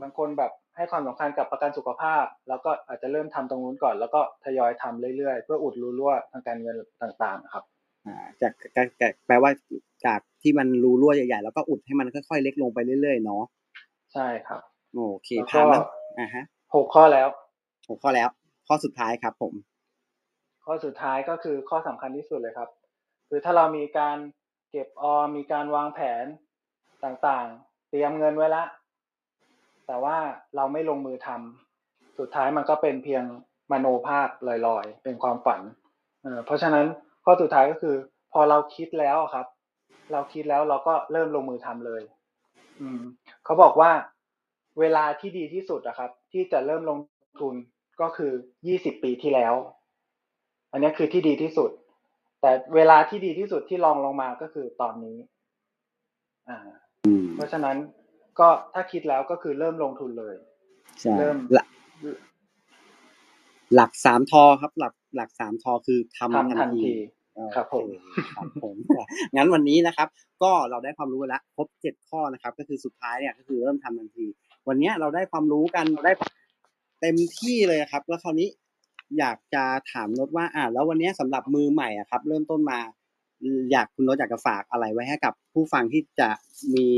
บางคนแบบให้ความสำคัญกับประกันสุขภาพ แล้วก็อาจจะเริ่มทำตรงนู้นก่อน แล้วก็ทยอยทำเรื่อยๆ เพื่ออุดรูรั่วทางการเงินต่างๆครับอ่าจากจากจากแปลว่าจากที่มันรูรั่วใหญ่ๆแล้วก็อุดให้มันค่อยๆเล็กลงไปเรื่อยๆเนาะใช่ครับโอเคแล้วก็ผ่านแล้วอ่าฮะหกข้อแล้วหกข้อแล้ว ข้อสุดท้ายครับ ผม ข้อสุดท้ายก็คือข้อสำคัญที่สุดเลยครับ คือถ้าเรามีการเก็บออมมีการวางแผนต่างๆ เตรียมเงินไว้ละ แต่ว่าเราไม่ลงมือทำสุดท้ายมันก็เป็นเพียงมโนภาพลอยๆ เป็นความฝันเอ่อเพราะฉะนั้นข้อสุดท้ายก็คือ พอเราคิดแล้วอะครับ เราคิดแล้วเราก็เริ่มลงมือทำเลย อืมเขาบอกว่าเวลาที่ดีที่สุดอะครับ ที่จะเริ่มลงทุนก็คือยี่สิบปีที่แล้ว อันนี้คือที่ดีที่สุด แต่เวลาที่ดีที่สุดที่ลองลงมาก็คือตอนนี้ อ่าอืมเพราะฉะนั้น ก็ถ้าคิดแล้วก็คือเริ่มลงทุนเลยใช่เริ่มหลักหลักสามทอครับ หลักหลักสามทอคือทำทำทันทีครับผมโอเคครับผมงั้นวันนี้นะครับ ก็เราได้ความรู้กันแล้วครบเจ็ดข้อนะครับ ก็คือสุดท้ายเนี่ยก็คือเริ่มทำทันที วันนี้เราได้ความรู้กันได้เต็มที่เลยครับ แล้วคราวนี้อยากจะถามนดว่า อ่าแล้ววันนี้สำหรับมือใหม่อะครับ เริ่มต้นมา อยากคุณนดอยากจะฝากอะไรไว้ให้กับผู้ฟังที่จะมี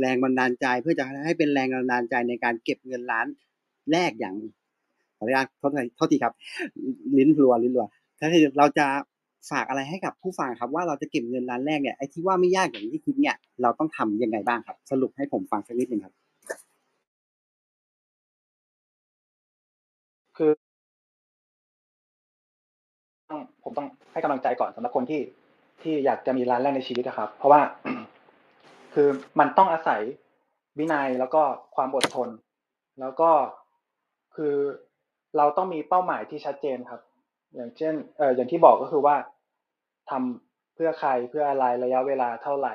แรงบันดาลใจเพื่อจะให้เป็นแรงบันดาลใจในการเก็บเงินล้านแรกอย่างขออนุญาตโทษทีโทษทีครับ ลิ้นรัวลิ้นรัวก็คือเราจะฝากอะไรให้กับผู้ฟังครับ ว่าเราจะเก็บเงินล้านแรกเนี่ยไอ้ที่ว่าไม่ยากอย่างที่คิดเนี่ย เราต้องทำยังไงบ้างครับ สรุปให้ผมฟังสักนิดหนึ่งครับ คือผมต้องให้กำลังใจก่อนสำหรับคนที่ที่อยากจะมีร้านแรกในชีวิตนะครับ เพราะว่า คือมันต้องอาศัยวินัยแล้วก็ความอดทน แล้วก็คือเราต้องมีเป้าหมายที่ชัดเจนครับ อย่างเช่นเอออย่างที่บอกก็คือว่าทำเพื่อใครเพื่ออะไรระยะเวลาเท่าไหร่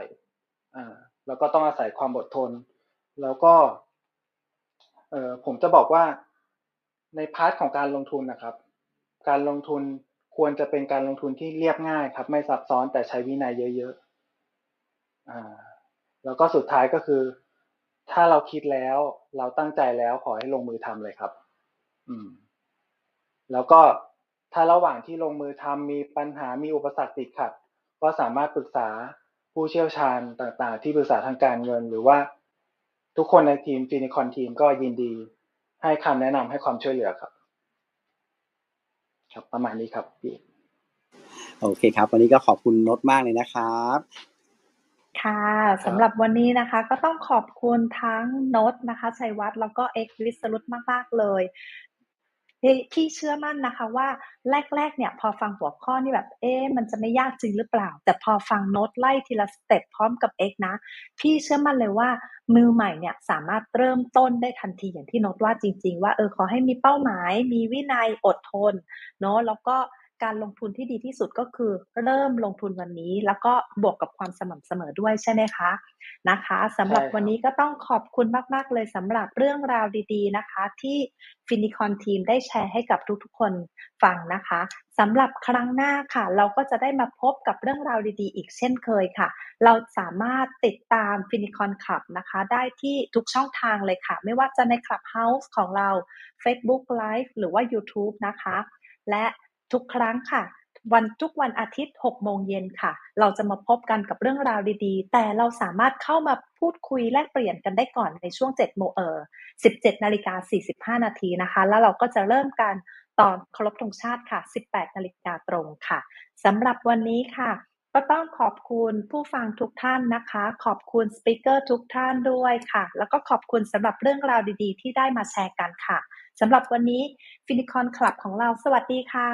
อ่าแล้วก็ต้องอาศัยความอดทน แล้วก็เออผมจะบอกว่าใน part ของการลงทุนนะครับ การลงทุนควรจะเป็นการลงทุนที่เรียบง่ายครับ ไม่ซับซ้อนแต่ใช้วินัยเยอะๆอ่า แล้วก็สุดท้ายก็คือ ถ้าเราคิดแล้ว เราตั้งใจแล้วขอให้ลงมือทำเลยครับ อืม แล้วก็ถ้าระหว่างที่ลงมือทำมีปัญหามีอุปสรรคติดขัด ก็สามารถปรึกษาผู้เชี่ยวชาญต่าง ๆ ที่ปรึกษาทางการเงิน หรือว่าทุกคนในทีมฟินิคอนทีมก็ยินดี ให้คำแนะนำให้ความช่วยเหลือครับ ครับประมาณนี้ครับพี่โอเคครับ วันนี้ก็ขอบคุณนดมากเลยนะครับ ค่ะสำหรับวันนี้นะคะก็ต้องขอบคุณทั้งโนตนะคะชัยวัฒน์แล้วก็เอ็กซ์วิสรุตมาก ๆ เลยพี่พี่เชื่อมั่นนะคะว่าแรก ๆ เนี่ยพอฟังหัวข้อนี่แบบเอ๊ะมันจะไม่ยากจริงหรือเปล่า แต่พอฟังโน้ตไล่ทีละสเต็ปพร้อมกับ X นะ พี่เชื่อมั่นเลยว่ามือใหม่เนี่ยสามารถเริ่มต้นได้ทันทีอย่างที่โน้ตว่าจริง ๆ ว่าเออขอให้มีเป้าหมาย มีวินัยอดทนเนาะแล้วก็ การลงทุนที่ดีที่สุดก็คือเริ่มลงทุนวันนี้ แล้วก็บวกกับความสม่ำเสมอด้วยใช่ไหมคะนะคะสำหรับใช่ครับวันนี้ก็ต้องขอบคุณมาก ๆ เลยสำหรับเรื่องราวดีๆนะคะ ที่ฟินิคอนทีมได้แชร์ให้กับทุกๆคนฟังนะคะสำหรับครั้งหน้าค่ะ เราก็จะได้มาพบกับเรื่องราวดีๆ อีกเช่นเคยค่ะ เราสามารถติดตามฟินิคอนคลับนะคะ ได้ที่ทุกช่องทางเลยค่ะ ไม่ว่าจะใน Clubhouse ของเรา Facebook Live หรือว่า YouTube นะคะ และ ทุกครั้งค่ะ วันทุกวันอาทิตย์ 6 โมงเย็นค่ะ เราจะมาพบกันกับเรื่องราวดีๆ แต่เราสามารถเข้ามาพูดคุยแลกเปลี่ยนกันได้ก่อนในช่วง 7 โมงเออ17 นาฬิกา 45 นาทีนะคะ แล้วเราก็จะเริ่มกันตอนเคารพธงชาติค่ะ 18 นาฬิกาตรงค่ะสำหรับวันนี้ค่ะก็ต้องขอบคุณผู้ฟังทุกท่านนะคะ ขอบคุณสปิเกอร์ทุกท่านด้วยค่ะ แล้วก็ขอบคุณสำหรับเรื่องราวดีๆ ที่ได้มาแชร์กันค่ะ สำหรับวันนี้ฟินิคอนคลับของเราสวัสดีค่ะ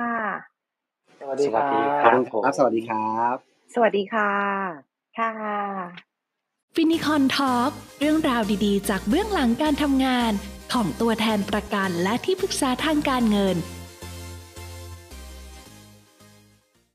สวัสดีครัสวัสดีขอบบคุณครับสวัสดีครับ สวัสดีค่ะ ค่ะฟินิคอนทอล์กเรื่องราวดีๆ จากเบื้องหลังการทำงานของตัวแทนประกันและที่ปรึกษาทางการเงิน